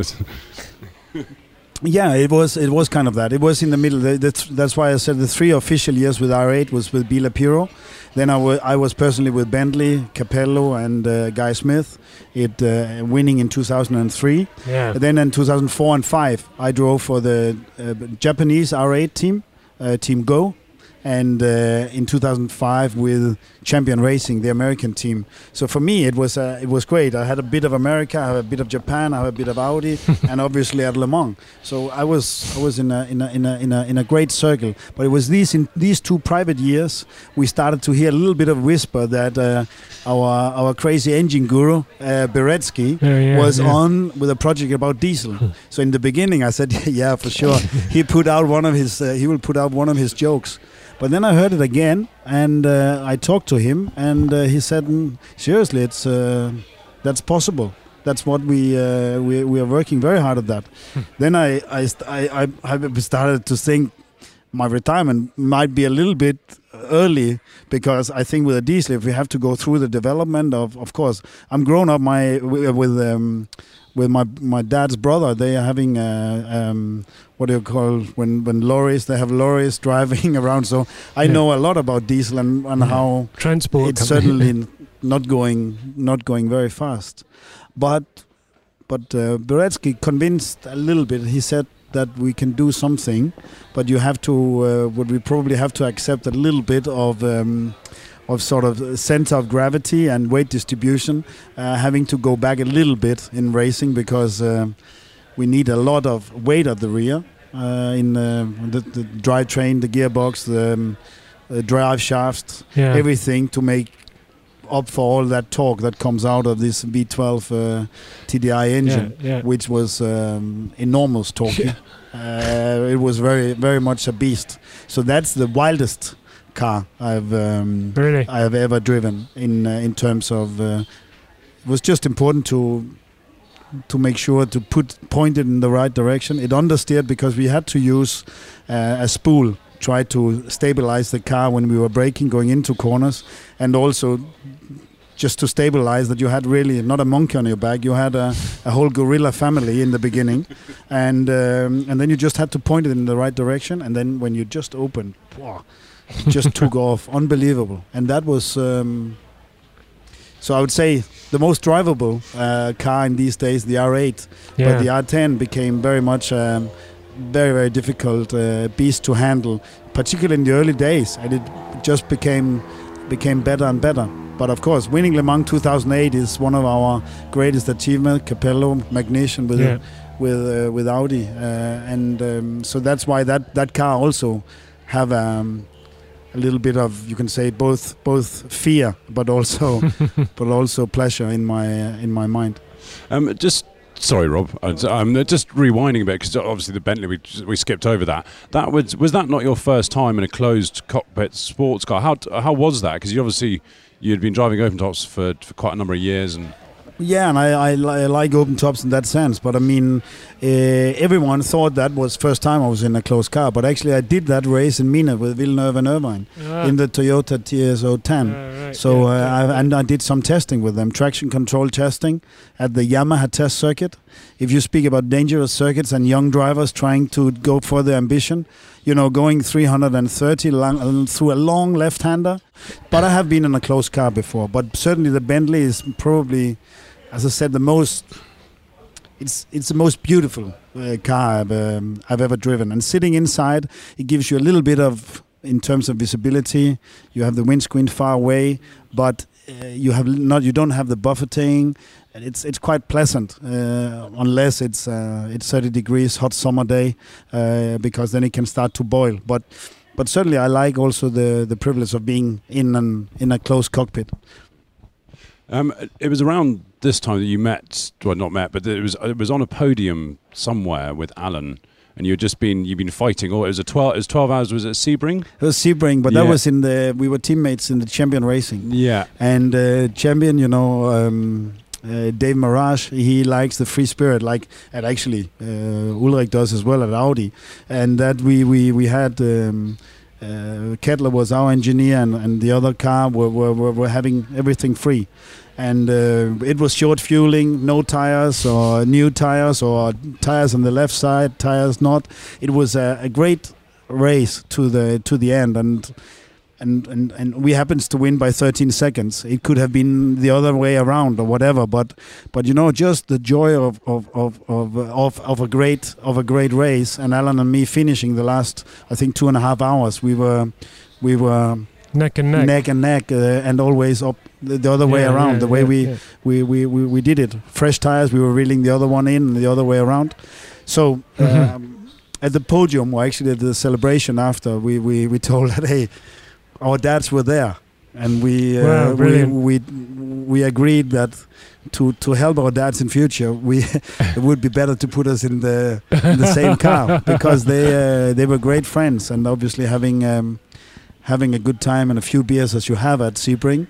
Yeah, it was it was kind of that. It was in the middle. The, the that's why I said the three official years with R8 was with Biela Pirro. Then I wa- I was personally with Bentley, Capello, and uh, Guy Smith. It uh, winning in 2003. yeah. And then in 2004 and 5, I drove for the uh, Japanese R8 team, uh, Team Go. And uh, in 2005 with Champion Racing, the American team. So for me, it was uh, it was great. I had a bit of America, I had a bit of Japan, I had a bit of Audi, and obviously at Le Mans. So I was I was in a in a in a in a, in a great circle. But it was these in these two private years we started to hear a little bit of whisper that uh, our our crazy engine guru uh, Baretzky Yeah, yeah, was yeah. on with a project about diesel. so in the beginning, I said, "Yeah, for sure." he put out one of his. Uh, he will put out one of his jokes. But then I heard it again, and uh, I talked to him, and uh, he said, mm, "Seriously, it's uh, that's possible. That's what we uh, we we are working very hard at that." then I I I I started to think my retirement might be a little bit early because I think with a diesel, if we have to go through the development of, of course, I'm grown up my with um, with my my dad's brother. They are having uh, um, what do you call when when lorries? They have lorries driving around. So I Yeah. know a lot about diesel and, and Yeah. how Transport. it's certainly not going not going very fast. But but uh, Baretzky convinced a little bit. He said that we can do something, but you have to uh, would we probably have to accept a little bit of. Um, of sort of center of gravity and weight distribution, uh, having to go back a little bit in racing because uh, we need a lot of weight at the rear uh, in uh, the, the drivetrain, the gearbox, the, um, the drive shaft, yeah. everything to make up for all that torque that comes out of this V12 uh, TDI engine, Yeah, yeah. which was um, enormous torque. Uh, it was very, very much a beast. So that's the wildest car I've um, Really? I have ever driven in uh, in terms of. Uh, it was just important to to make sure to put point it in the right direction. It understeered because we had to use uh, a spool try to stabilize the car when we were braking going into corners, and also just to stabilize that you had really not a monkey on your back, you had a, a whole gorilla family in the beginning, and um, and then you just had to point it in the right direction, and then when you just opened, wow, just took off, unbelievable, and that was. Um, so I would say the most drivable uh, car in these days, the R8, Yeah. but the R10 became very much um, very very difficult uh, beast to handle, particularly in the early days, and it just became became better and better. But of course, winning Le Mans 2008 is one of our greatest achievements. Capello, McNish with yeah. with uh, with Audi, uh, and um, so that's why that that car also have um, a little bit of you can say both both fear, but also but also pleasure in my uh, in my mind. Um, just sorry, Rob. I'm just rewinding a bit because obviously the Bentley we we skipped over that. That was was that not your first time in a closed cockpit sports car? How how was that? Because you obviously you'd been driving open tops for, for quite a number of years and. Yeah, and I, I, I like open tops in that sense. But I mean, uh, everyone thought that was first time I was in a closed car. But actually, I did that race in Mine with Villeneuve and Irvine Ah. in the Toyota TS010. Ah, right, So yeah, uh. I, and I did some testing with them, traction control testing at the Yamaha test circuit. If you speak about dangerous circuits and young drivers trying to go for their ambition, you know, going 330 long, through a long left-hander. But I have been in a closed car before. But certainly the Bentley is probably, as I said, the most. It's it's the most beautiful uh, car I've, um, I've ever driven. And sitting inside, it gives you a little bit of, in terms of visibility, you have the windscreen far away, but uh, you have not you don't have the buffeting and it's it's quite pleasant uh, unless it's uh, it's 30 degrees hot summer day uh, because then it can start to boil but but certainly I like also the the privilege of being in an in a closed cockpit Um, it was around this time that you met, well, not met, but it was it was on a podium somewhere with Alan, and you'd just been you've been fighting. Or it was a twelve. It was twelve hours. Was it Sebring? it was Sebring but that was in the we were teammates in the champion racing Yeah. and uh, champion you know um, uh, Dave Maraj, he likes the free spirit, like and actually uh, Ulrich does as well at Audi, and that we we we had. Um, uh, Kettler was our engineer, and, and the other car were, were, were, were having everything free. And uh, it was short fueling, no tires or new tires or tires on the left side, tires not. It was a, a great race to the to the end, and and, and and we happens to win by 13 seconds. It could have been the other way around or whatever, but but you know just the joy of of of of, of, of a great of a great race, and Alan and me finishing the last I think two and a half hours. We were we were neck and neck. neck and neck, uh, and always up the, the other way around. yeah, the way yeah, we, yeah. we, we we we did it. Fresh tires. We were reeling the other one in, and the other way around. So. Mhm. Um, at the podium, or actually at the celebration after, we, we, we told that hey, our dads were there, and we uh, Wow, we, we we agreed that to to help our dads in future, we it would be better to put us in the in the same car because they uh, they were great friends, and obviously having um, having a good time and a few beers as you have at Sebring,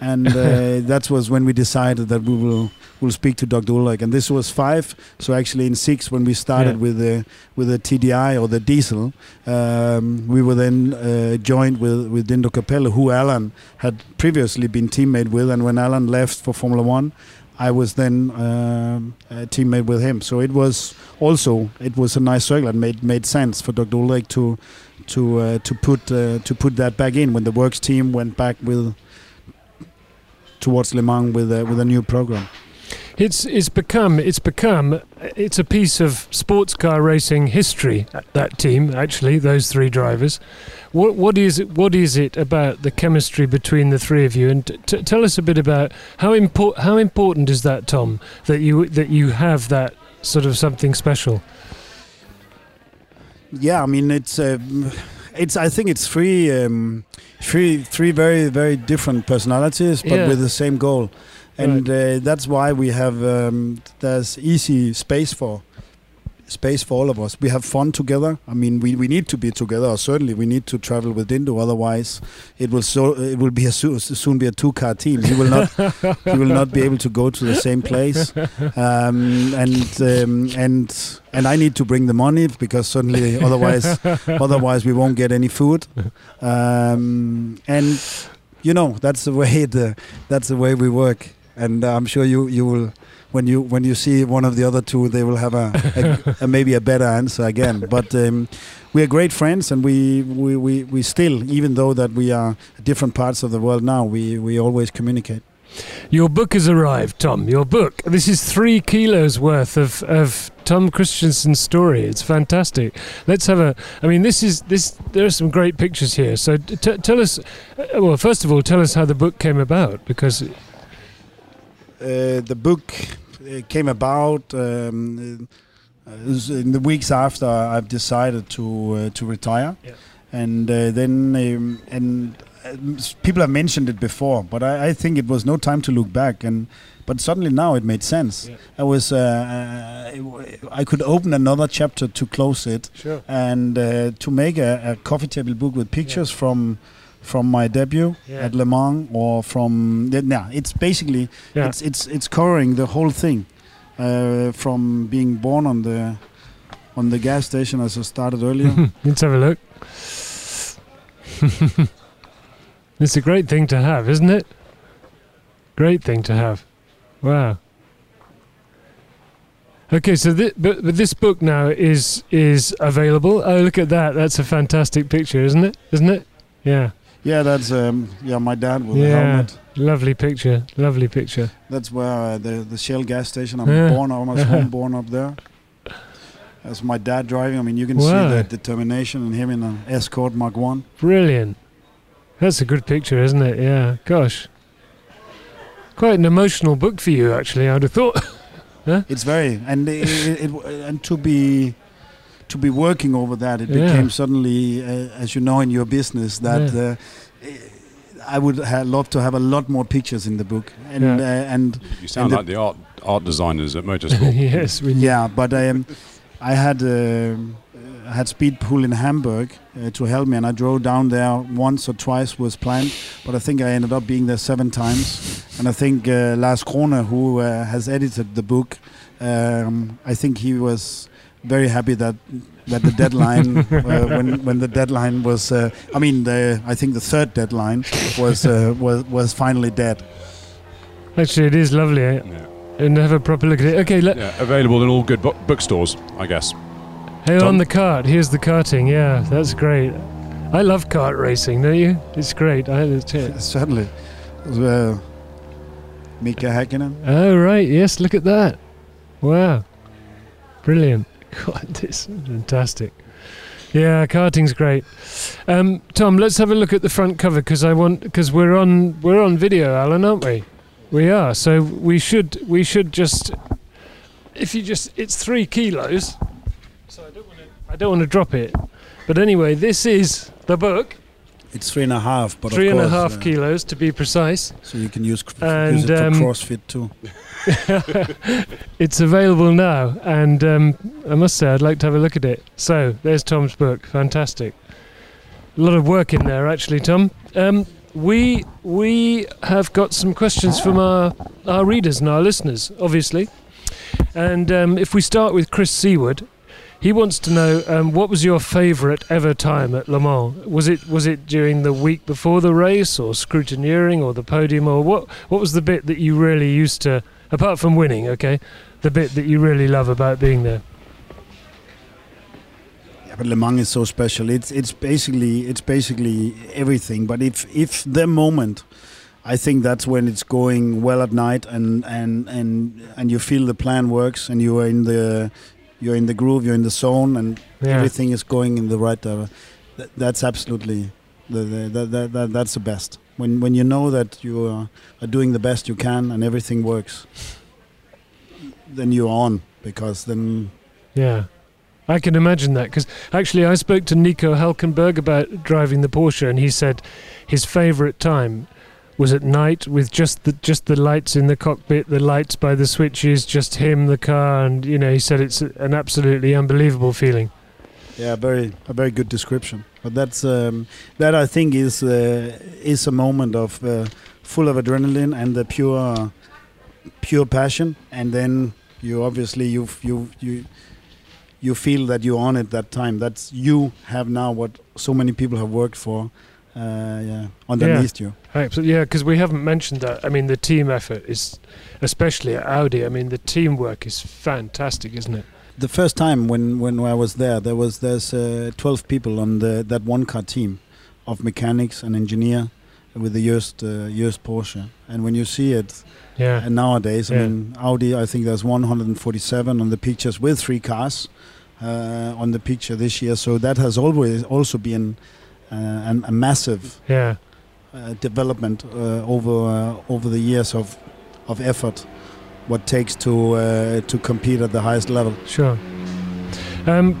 and uh, that was when we decided that we will will speak to Dr. Ulrich, and this was five. So actually, in six, when we started Yeah. with the with the TDI or the diesel, um, we were then uh, joined with with Dindo Capello, who Alan had previously been teammate with, and when Alan left for Formula One. I was then um, a teammate with him, so it was also it was a nice circle and made made sense for Dr. Ulrich to to uh, to put uh, to put that back in when the works team went back with towards Le Mans with a, with a new program. It's it's become it's become it's a piece of sports car racing history. That team, actually, those three drivers. What what is it? What is it about the chemistry between the three of you? And t- tell us a bit about how import how important is that, Tom? That you that you have that sort of something special. Yeah, I mean it's um, it's I think it's three um, three three very very different personalities, but Yeah. with the same goal, and uh, that's why we have um, there's easy space for space for all of us. We have fun together. I mean, we, we need to be together. Or certainly, we need to travel with Dindo. Otherwise, it will so it will be a so, soon be a two car team. You will not you will not be able to go to the same place, um, and um, and and I need to bring the money because certainly otherwise otherwise we won't get any food, um, and you know that's the way the that's the way we work, and I'm sure you you will. When you when you see one of the other two, they will have a, a, a maybe a better answer again. But um, we are great friends, and we, we, we, we still, even though that we are different parts of the world now, we, we always communicate. your book has arrived, Tom. Your book. This is three kilos worth of, of Tom Kristensen's story. It's fantastic. Let's have a. I mean, this is this. There are some great pictures here. So t- tell us. Uh, well, first of all, tell us how the book came about because. Uh, the book uh, came about um, uh, in the weeks after I've decided to uh, to retire, Yeah. and uh, then um, and people have mentioned it before, but I, I think it was no time to look back, and but suddenly now it made sense. Yeah. I was uh, uh, I could open another chapter to close it, Sure. and uh, to make a, a coffee table book with pictures from from my debut Yeah. at Le Mans or from yeah, it's basically Yeah. it's it's it's covering the whole thing uh, from being born on the on the gas station as I started earlier. Let's have a look. it's a great thing to have, isn't it? Great thing to have. Wow. Okay, so thi- but, but this book now is is available. Oh, look at that! That's a fantastic picture, isn't it? Isn't it? Yeah, yeah, that's um, yeah my dad with the Yeah. helmet. lovely picture. Lovely picture. That's where uh, the the Shell gas station. I'm Yeah. born. I was home born up there. That's my dad driving. I mean, you can Wow. see the determination in him in an Escort Mark One. Brilliant. That's a good picture, isn't it? Yeah. Gosh. Quite an emotional book for you, actually. I'd have thought. huh? It's very and it, it, it, and to be to be working over that, it Yeah. became suddenly, uh, as you know, in your business that. Yeah. Uh, I would ha- love to have a lot more pictures in the book, and Yeah. uh, and You sound the- like the art art designers at Motorsport. yes. We yeah, but I um, I had um, I had Speedpool in Hamburg uh, to help me, and I drove down there once or twice was planned, but I think I ended up being there seven times. And I think uh, Lars Krone, who uh, has edited the book, um, I think he was very happy that that the deadline uh, when when the deadline was uh, I mean the I think the third deadline was uh, was was finally dead. Actually, it is lovely. eh? Yeah. And have a proper look at it. Okay, let, Yeah, available in all good bo- bookstores, I guess. hey, Tom? on the cart. Here's the karting. Yeah, that's great. I love kart racing, don't you? It's great. I, it's it. Certainly, uh, Mika Häkkinen. Oh, right. Yes, look at that. Wow. Brilliant. God, this is fantastic. Yeah, karting's great. Um, Tom, let's have a look at the front cover because I want because we're on we're on video, Alan, aren't we? We are. So we should we should just if you just it's three kilos. So I don't want to I don't want to drop it. But anyway, this is the book, It's three and a half, but three of and a half uh, kilos to be precise. So you can use, cr- And, use it for um, CrossFit too. it's available now, and um, I must say I'd like to have a look at it. So there's Tom's book, fantastic. A lot of work in there, actually, Tom. Um, we we have got some questions from our our readers and our listeners, obviously. And um, if we start with Chris Seaward, he wants to know um, what was your favourite ever time at Le Mans? Was it was it during the week before the race, or scrutineering, or the podium, or what? What was the bit that you really used to, apart from winning, okay, the bit that you really love about being there? Yeah, but Le Mans is so special. It's it's basically it's basically everything. But if if the moment, I think that's when it's going well at night and and and and you feel the plan works and you are in the you're in the groove, you're in the zone, and Yeah. everything is going in the right direction. That, that's absolutely the, the, the, the, that's the best. When when you know that you are, are doing the best you can and everything works, then you're on because then Yeah. I can imagine that because actually I spoke to Nico Hulkenberg about driving the Porsche and he said his favourite time was at night with just the just the lights in the cockpit, the lights by the switches, just him, the car, and you know he said it's an absolutely unbelievable feeling. Yeah, very a very good description. But that's um, that I think is uh, is a moment of uh, full of adrenaline and the pure pure passion, and then you obviously you you you you feel that you're on it that time. That's you have now what so many people have worked for. Uh, yeah, underneath you. Absolutely, yeah, because we haven't mentioned that. I mean, the team effort is, especially at Audi. I mean, the teamwork is fantastic, isn't it? The first time when, when I was there, there was there's uh, 12 people on the that one car team, of mechanics and engineer, with the used uh, used Porsche. And when you see it Yeah. and nowadays, I mean, Audi, I think there's 147 on the pictures with three cars uh, on the picture this year. So that has always also been uh, an, a massive yeah. uh, development uh, over uh, over the years of of effort. What takes to uh, to compete at the highest level. Sure. Um,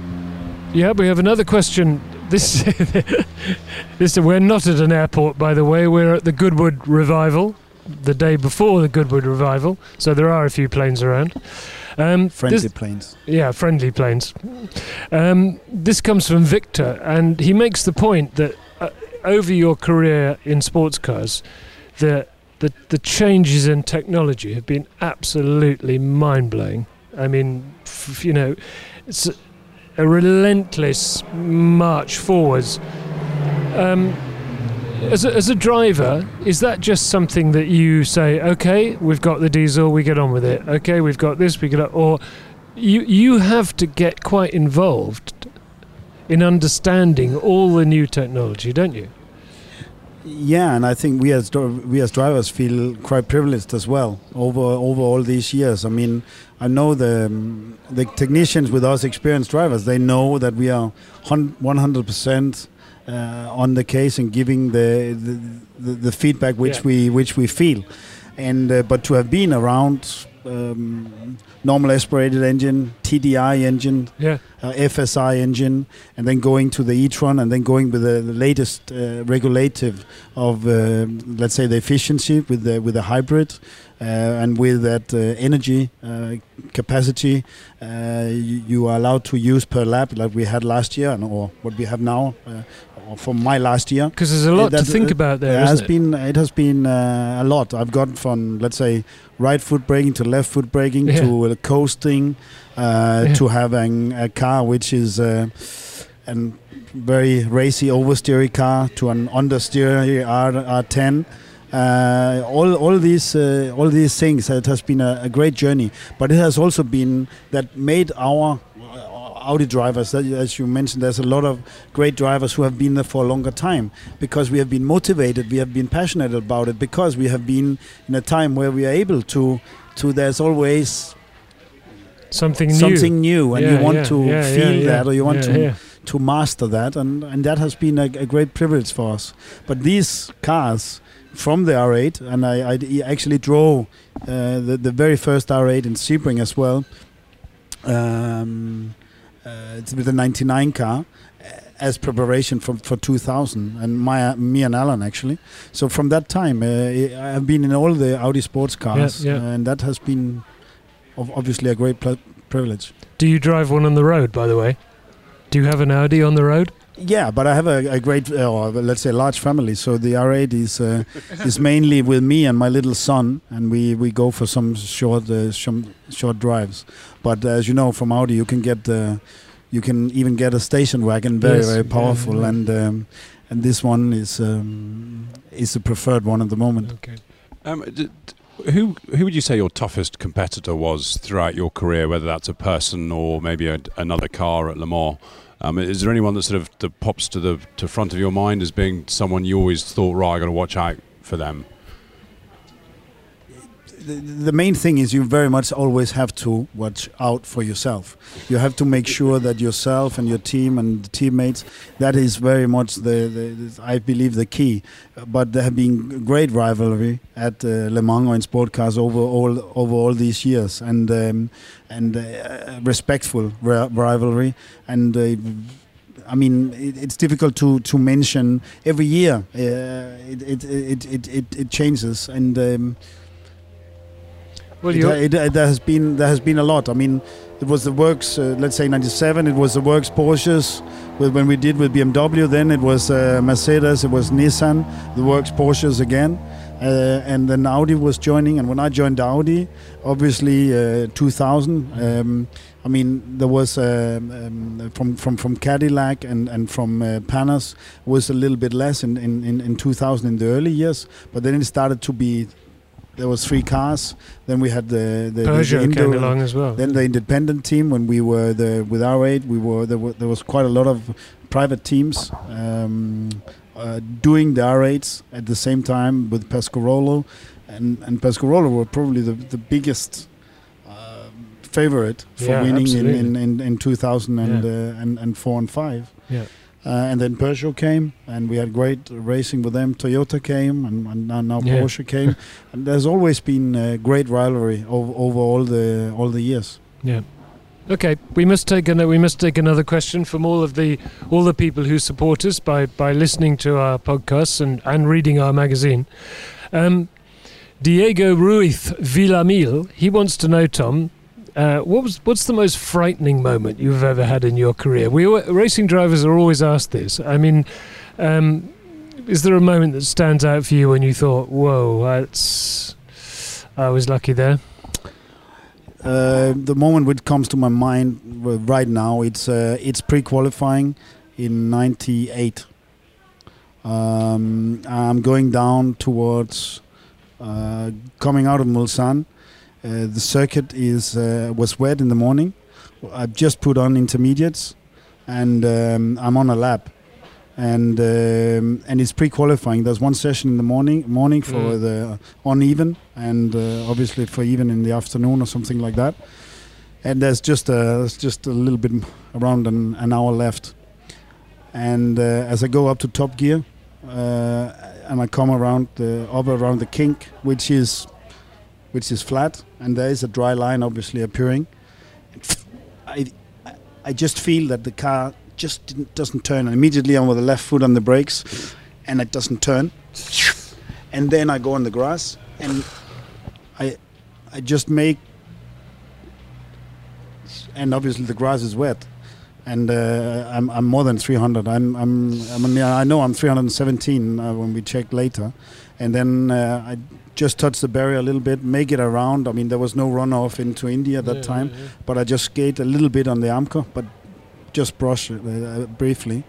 yeah, we have another question. This, this we're not at an airport, by the way. We're at the Goodwood Revival, the day before the Goodwood Revival, so there are a few planes around. Um, Friendly this- planes. yeah, friendly planes. Um, this comes from Victor, and he makes the point that uh, over your career in sports cars, the, the the changes in technology have been absolutely mind blowing. I mean, f- you know, it's a relentless march forwards. Um, as a, as a driver, is that just something that you say, okay, we've got the diesel, we get on with it. Okay, we've got this, we get on, or you you have to get quite involved in understanding all the new technology, don't you? Yeah, and I think we as we as drivers feel quite privileged as well over over all these years. I mean, I know the the technicians with us, experienced drivers, they know that we are one hundred percent uh, on the case and giving the the, the, the feedback which Yeah. we which we feel. And uh, but to have been around um, normal aspirated engine, TDI engine, Yeah, uh, FSI engine, and then going to the e-tron, and then going with the, the latest uh, regulative of, uh, let's say, the efficiency with the with the hybrid, uh, and with that uh, energy uh, capacity, uh, you, you are allowed to use per lap like we had last year, and, or what we have now, uh, from my last year. because there's a lot to think about there, It has it? been it has been uh, a lot. I've gone from let's say right foot braking to left foot braking Yeah. to uh, coasting uh, Yeah. to having a car which is uh, a very racy oversteery car to an understeery R R10. Uh, all all these uh, all these things. It has been a, a great journey, but it has also been that made our uh, Audi drivers. As you mentioned, there's a lot of great drivers who have been there for a longer time because we have been motivated, we have been passionate about it, because we have been in a time where we are able to. To there's always Something new. something new, and Yeah, you want yeah, to yeah, feel that, or you want to to master that, and and that has been a, a great privilege for us. But these cars from the R8, and I, I actually drove uh, the the very first R8 in Sebring as well. Um, with the 99 car uh, as preparation for, for 2000 and my me and Alan actually so from that time uh, I've been in all the Audi sports cars yeah. and that has been obviously a great privilege Do you drive one on the road, by the way? Do you have an Audi on the road? Yeah, but I have a, a great, uh, let's say, large family. So the R8 is uh, is mainly with me and my little son, and we, we go for some short uh, some short drives. But as you know, from Audi, you can get uh, you can even get a station wagon, very Yes, very yeah, powerful, yeah. and um, and this one is um, is the preferred one at the moment. Okay. Um, who who would you say your toughest competitor was throughout your career? Whether that's a person or maybe a, another car at Le Mans. Um, is there anyone that sort of that pops to the to front of your mind as being someone you always thought, right, I got to watch out for them? The, main thing is you very much always have to watch out for yourself. You have to make sure that yourself and your team and the teammates, that is very much the, the, I believe the key. But there have been great rivalry at uh, Le Mans or in sport cars over all over all these years, and um, and uh, respectful rivalry and. Uh, I mean, it, it's difficult to, to mention every year. Uh, it, it, it, it, it, it changes, and um, Well, it, it, there has been there has been a lot. I mean, it was the works. Uh, let's say '97. It was the works Porsches. With, when we did with BMW, then it was uh, Mercedes. It was Nissan. The works Porsches again, uh, and then Audi was joining. And when I joined Audi, obviously uh, 2000. Um, I mean, there was um, um, from from from Cadillac and and from uh, Panoz was a little bit less in, in, in, in 2000 in the early years, but then it started to be. There was three cars. Then we had the the, the Peugeot Indo- came along as well. then the independent team when we were the with R8 we were there, were, there was quite a lot of private teams um, uh, doing the R8s at the same time with Pescarolo, and and Pescarolo were probably the the biggest uh, favorite for Yeah, winning in, in, in, in 2000 and, Yeah. uh, and and four and five. Yeah. Uh, and then Peugeot came, and we had great racing with them. Toyota came, and, and now, Yeah. Porsche came. and there's always been great rivalry over, over all the all the years. Yeah. Okay, we must take an, we must take another question from all of the all the people who support us by by listening to our podcasts and and reading our magazine. Um, Diego Ruiz Villamil, he wants to know, Tom, uh, what was what's the most frightening moment you've ever had in your career? We racing drivers are always asked this. I mean, um, is there a moment that stands out for you when you thought, "Whoa, that's I was lucky there"? Uh, the moment which comes to my mind right now, it's uh, it's pre-qualifying in '98. Um, I'm going down towards uh, coming out of Mulsanne. Uh, the circuit is uh, was wet in the morning. I've just put on intermediates, and um, I'm on a lap, and um, and it's pre-qualifying. There's one session in the morning morning for Mm. the uneven, and uh, obviously for even in the afternoon or something like that. And there's just a there's just a little bit around an, an hour left. And uh, as I go up to top gear, uh, and I come around the up around the kink, which is which is flat, and there is a dry line obviously appearing. I I just feel that the car just doesn't turn. And immediately I'm with the left foot on the brakes, and it doesn't turn. And then I go on the grass, and I I just make, and obviously the grass is wet, and uh, I'm I'm more than 300. I'm I'm I mean I know I'm 317 uh, when we check later, and then uh, I just touch the barrier a little bit, make it around. I mean there was no runoff into India at that time but I just skate a little bit on the Armco, but just brush it uh, briefly.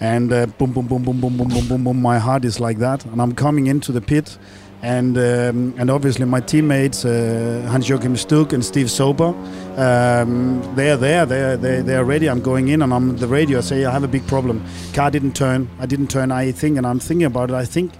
And uh, boom, boom, boom, boom, boom, boom, boom, boom, boom. My heart is like that, and I'm coming into the pit, and um, and obviously my teammates uh, Hans Joachim Stuck and Steve Soper, um, they're there, they're they they're ready. I'm going in, and I'm the radio. I say I have a big problem. Car didn't turn. I didn't turn. I think, and I'm thinking about it. I think,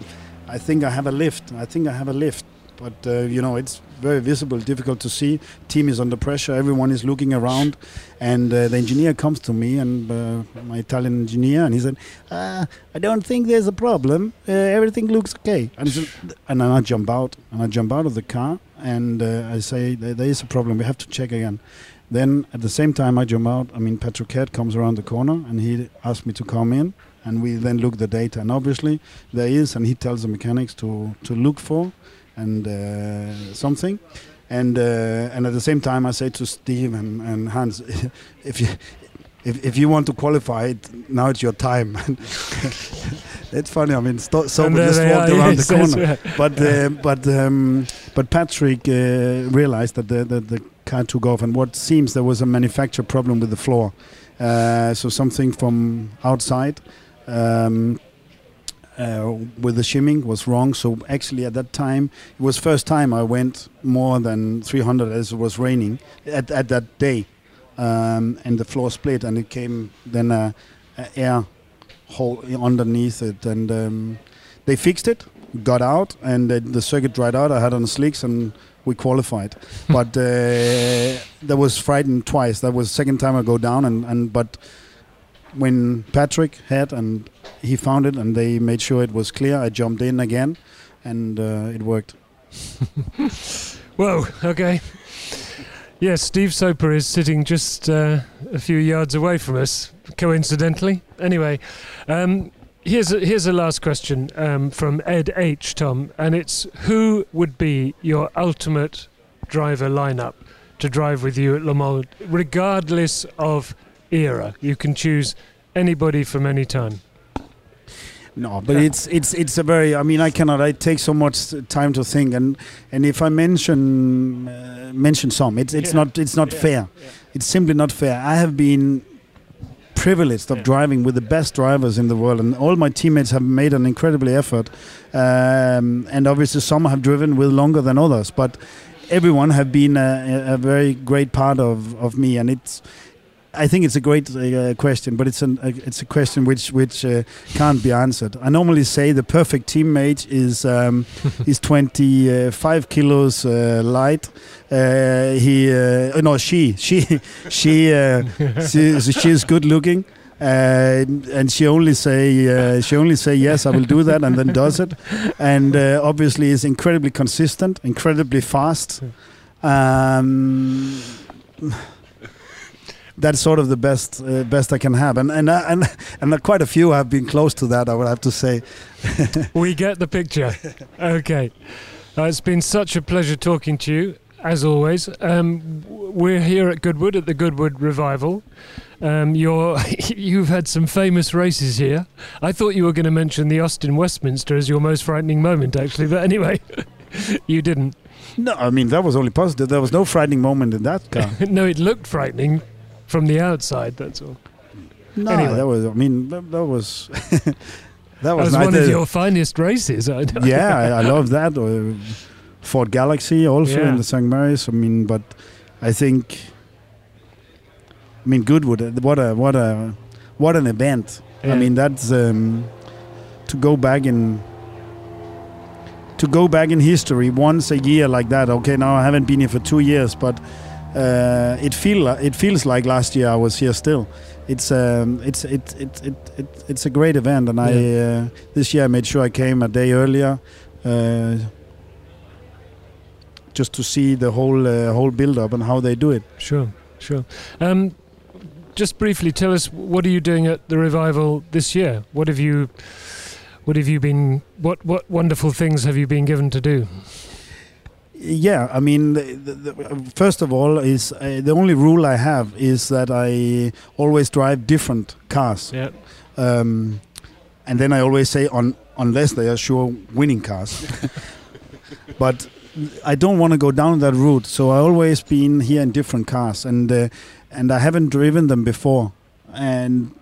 I think I have a lift. I think I have a lift. But uh, you know it's very visible difficult to see. Team is under pressure. Everyone is looking around. And uh, the engineer comes to me and uh, my italian engineer and he said uh, i don't think there's a problem. Uh, everything looks okay. And, said, and i jump out. And i jump out of the car. And uh, i say there there is a problem. We have to check again. Then at the same time i jump out i mean patrick Head comes around the corner and he asked me to come in and we then look the data and obviously there is and he tells the mechanics to to look for and uh, something. And uh, and at the same time, I say to Steve and, and Hans, if you if, if you want to qualify it, now it's your time. it's funny. I mean, so we just walked are, around yes, the corner. right. But uh, but um, but Patrick uh, realized that the, the the car took off, and what seems there was a manufacturer problem with the floor. Uh, so something from outside. Um, uh, with the shimming was wrong. So actually, at that time, it was first time I went more than 300 as it was raining at, at that day, um, and the floor split, and it came then a, a air hole underneath it, and um, they fixed it, got out, and uh, the circuit dried out. I had on slicks, and we qualified. but uh, that was frightened twice. That was second time I go down, and, and but when Patrick had and he found it and they made sure it was clear, I jumped in again, and uh, it worked. Whoa, okay. Yes, Steve Soper is sitting just uh, a few yards away from us, coincidentally. Anyway, um, here's a, here's a last question um, from Ed H. Tom, and it's who would be your ultimate driver lineup to drive with you at Le Mans, regardless of era? You can choose anybody from any time. No, but it's it's it's a very. I mean, I cannot. I take so much time to think, and and if I mention uh, mention some, it's it's Yeah. not it's not Yeah, fair. yeah. It's simply not fair. I have been privileged of Yeah. driving with the best drivers in the world, and all my teammates have made an incredible effort. Um, and obviously, some have driven with longer than others, but everyone have been a, a very great part of of me, and it's. I think it's a great uh, question, but it's an uh, it's a question which which uh, can't be answered. I normally say the perfect teammate is um, is 25 kilos uh, light. Uh, he uh, no she she she uh, she, she is good looking. Uh, and she only say uh, she only say yes I will do that and then does it and uh, obviously is incredibly consistent incredibly fast um, that's sort of the best uh, best I can have, and and uh, and and quite a few have been close to that. I would have to say. we get the picture. Okay, uh, it's been such a pleasure talking to you as always. Um, we're here at Goodwood at the Goodwood Revival. Um, you're you've had some famous races here. I thought you were going to mention the Austin Westminster as your most frightening moment, actually, but anyway, you didn't. No, I mean that was only positive. There was no frightening moment in that car. no, it looked frightening from the outside. That's all. No, Anyway. that was. I mean, that, that was. that That was, was one of Uh, your finest races. I yeah, I, I love that. Or Ford Galaxy also Yeah. in the St. Mary's. I mean, but I think. I mean, Goodwood. uh, What a what a what an event. Yeah. I mean, that's um, to go back in. To go back in history once a year like that. Okay, now I haven't been here for two years, but uh, it feel it feels like last year I was here still. It's um, it's it, it, it, it it's a great event, and I uh, this year I made sure I came a day earlier, uh, just to see the whole uh, whole build up and how they do it. Sure, sure. Um, just briefly, tell us what are you doing at the revival this year? What have you, what have you been? What what wonderful things have you been given to do? Yeah, I mean, the, the, the, first of all, is uh, the only rule I have is that I always drive different cars, Yeah, um, and then I always say on unless they are sure winning cars. but I don't want to go down that route, so I always been here in different cars, and uh, and I haven't driven them before, and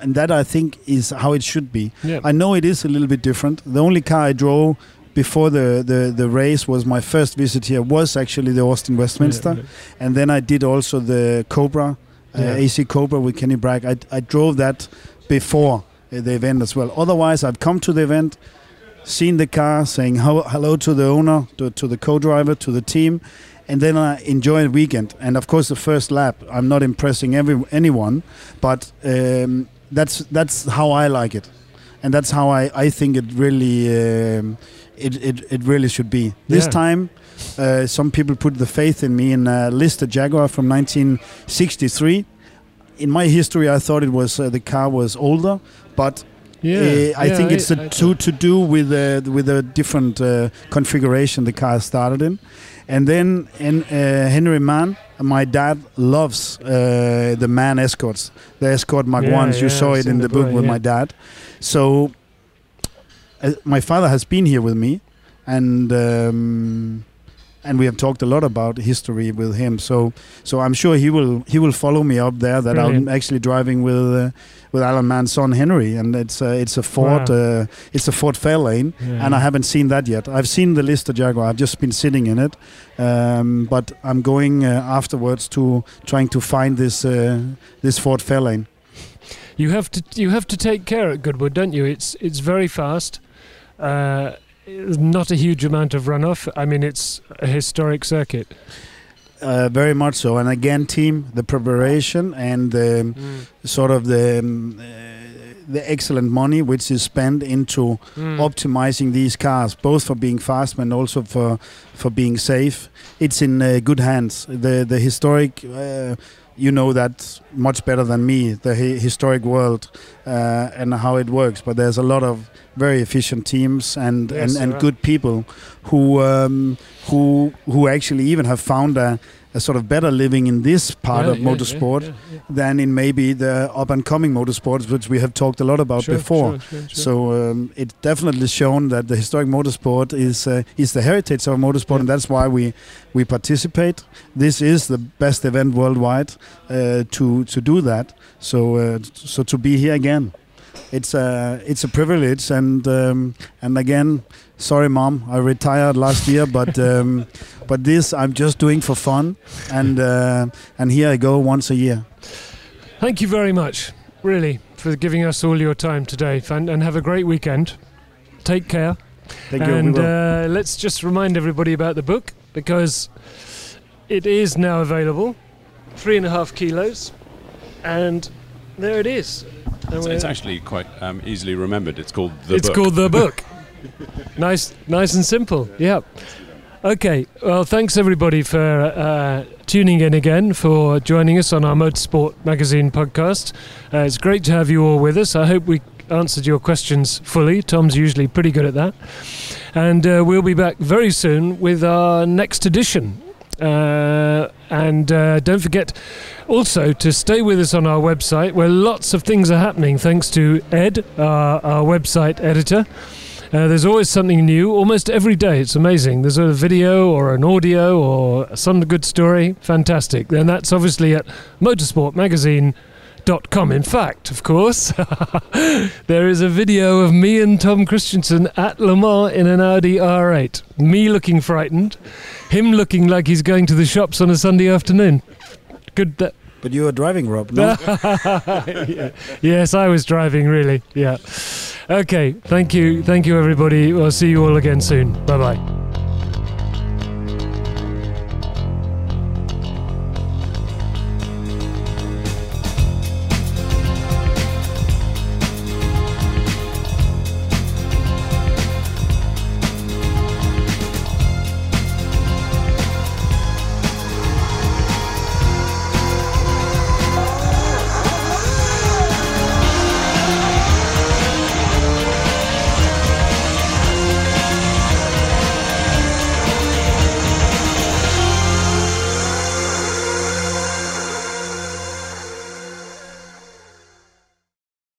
and that I think is how it should be. yeah. I know it is a little bit different. The only car I drove before the, the, the race was my first visit here was actually the Austin Westminster, Yeah, and then I did also the Cobra, uh, AC Cobra with Kenny Brack. I, I drove that before uh, the event as well. Otherwise, I've come to the event, seen the car, saying ho- hello to the owner, to, to the co-driver, to the team, and then I enjoy the weekend. And of course, the first lap, I'm not impressing every anyone, but um, that's that's how I like it, and that's how I, I think it really um, it, it it really should be. This Yeah. time, uh, some people put the faith in me in uh, Lister Jaguar from 1963. In my history, I thought it was uh, the car was older, but yeah. uh, I yeah, think it's I- a to to do with uh, with a different uh, configuration the car started in, and then in, uh, Henry Mann, my dad loves uh, the Mann Escorts, the Escort Mark Yeah, Ones. You saw it in the the book with my dad, so uh, my father has been here with me, and. Um, and we have talked a lot about history with him, so so I'm sure he will he will follow me up there. That Brilliant. I'm actually driving with uh, with Alan Mann's son Henry, and it's uh, it's a Ford Wow. uh, it's a Ford Fairlane, yeah. and I haven't seen that yet. I've seen the Lister Jaguar. I've just been sitting in it, um, but I'm going uh, afterwards to trying to find this uh, this Ford Fairlane. You have to you have to take care at Goodwood, don't you? It's it's very fast. Uh, not a huge amount of runoff. I mean, it's a historic circuit. Uh, very much so, and again, team the preparation and um, sort of the um, uh, the excellent money which is spent into Mm. optimizing these cars, both for being fast and also for for being safe. It's in uh, good hands. The the historic, uh, you know that much better than me. The hi- historic world uh, and how it works. But there's a lot of very efficient teams and Yes, and, and good people who um, who who actually even have found a, a sort of better living in this part Yeah, of yeah, motorsport yeah, than in maybe the up and coming motorsports, which we have talked a lot about Sure, before. sure, sure. So um, it definitely shown that the historic motorsport is uh, is the heritage of motorsport, and that's why we we participate. This is the best event worldwide uh, to to do that. So uh, so to be here again, it's a it's a privilege, and um, and again, sorry, mom, I retired last year, but. Um, But this I'm just doing for fun, and uh, and here I go once a year. Thank you very much, really, for giving us all your time today, Fan- and have a great weekend. Take care. Thank you. we and will. uh, let's just remind everybody about the book because it is now available, three and a half kilos, and there it is. It's, it's actually quite um, easily remembered. It's called the it's book. called the book. nice, nice and simple. Yeah. Okay. Well, thanks everybody for uh, tuning in again, for joining us on our Motorsport Magazine podcast. Uh, it's great to have you all with us. I hope we answered your questions fully. Tom's usually pretty good at that. And uh, we'll be back very soon with our next edition. Uh, and uh, don't forget also to stay with us on our website where lots of things are happening thanks to Ed, our, our website editor. Uh, there's always something new, almost every day. It's amazing. There's a video or an audio or some good story. Fantastic. And that's obviously at motorsportmagazine.com. In fact, of course, there is a video of me and Tom Kristensen at Le Mans in an Audi R8. Me looking frightened, him looking like he's going to the shops on a Sunday afternoon. Good. That, but you were driving, Rob. No. Yes, I was driving, really. Yeah. Okay. Thank you. Thank you, everybody. I'll see you all again soon. Bye bye.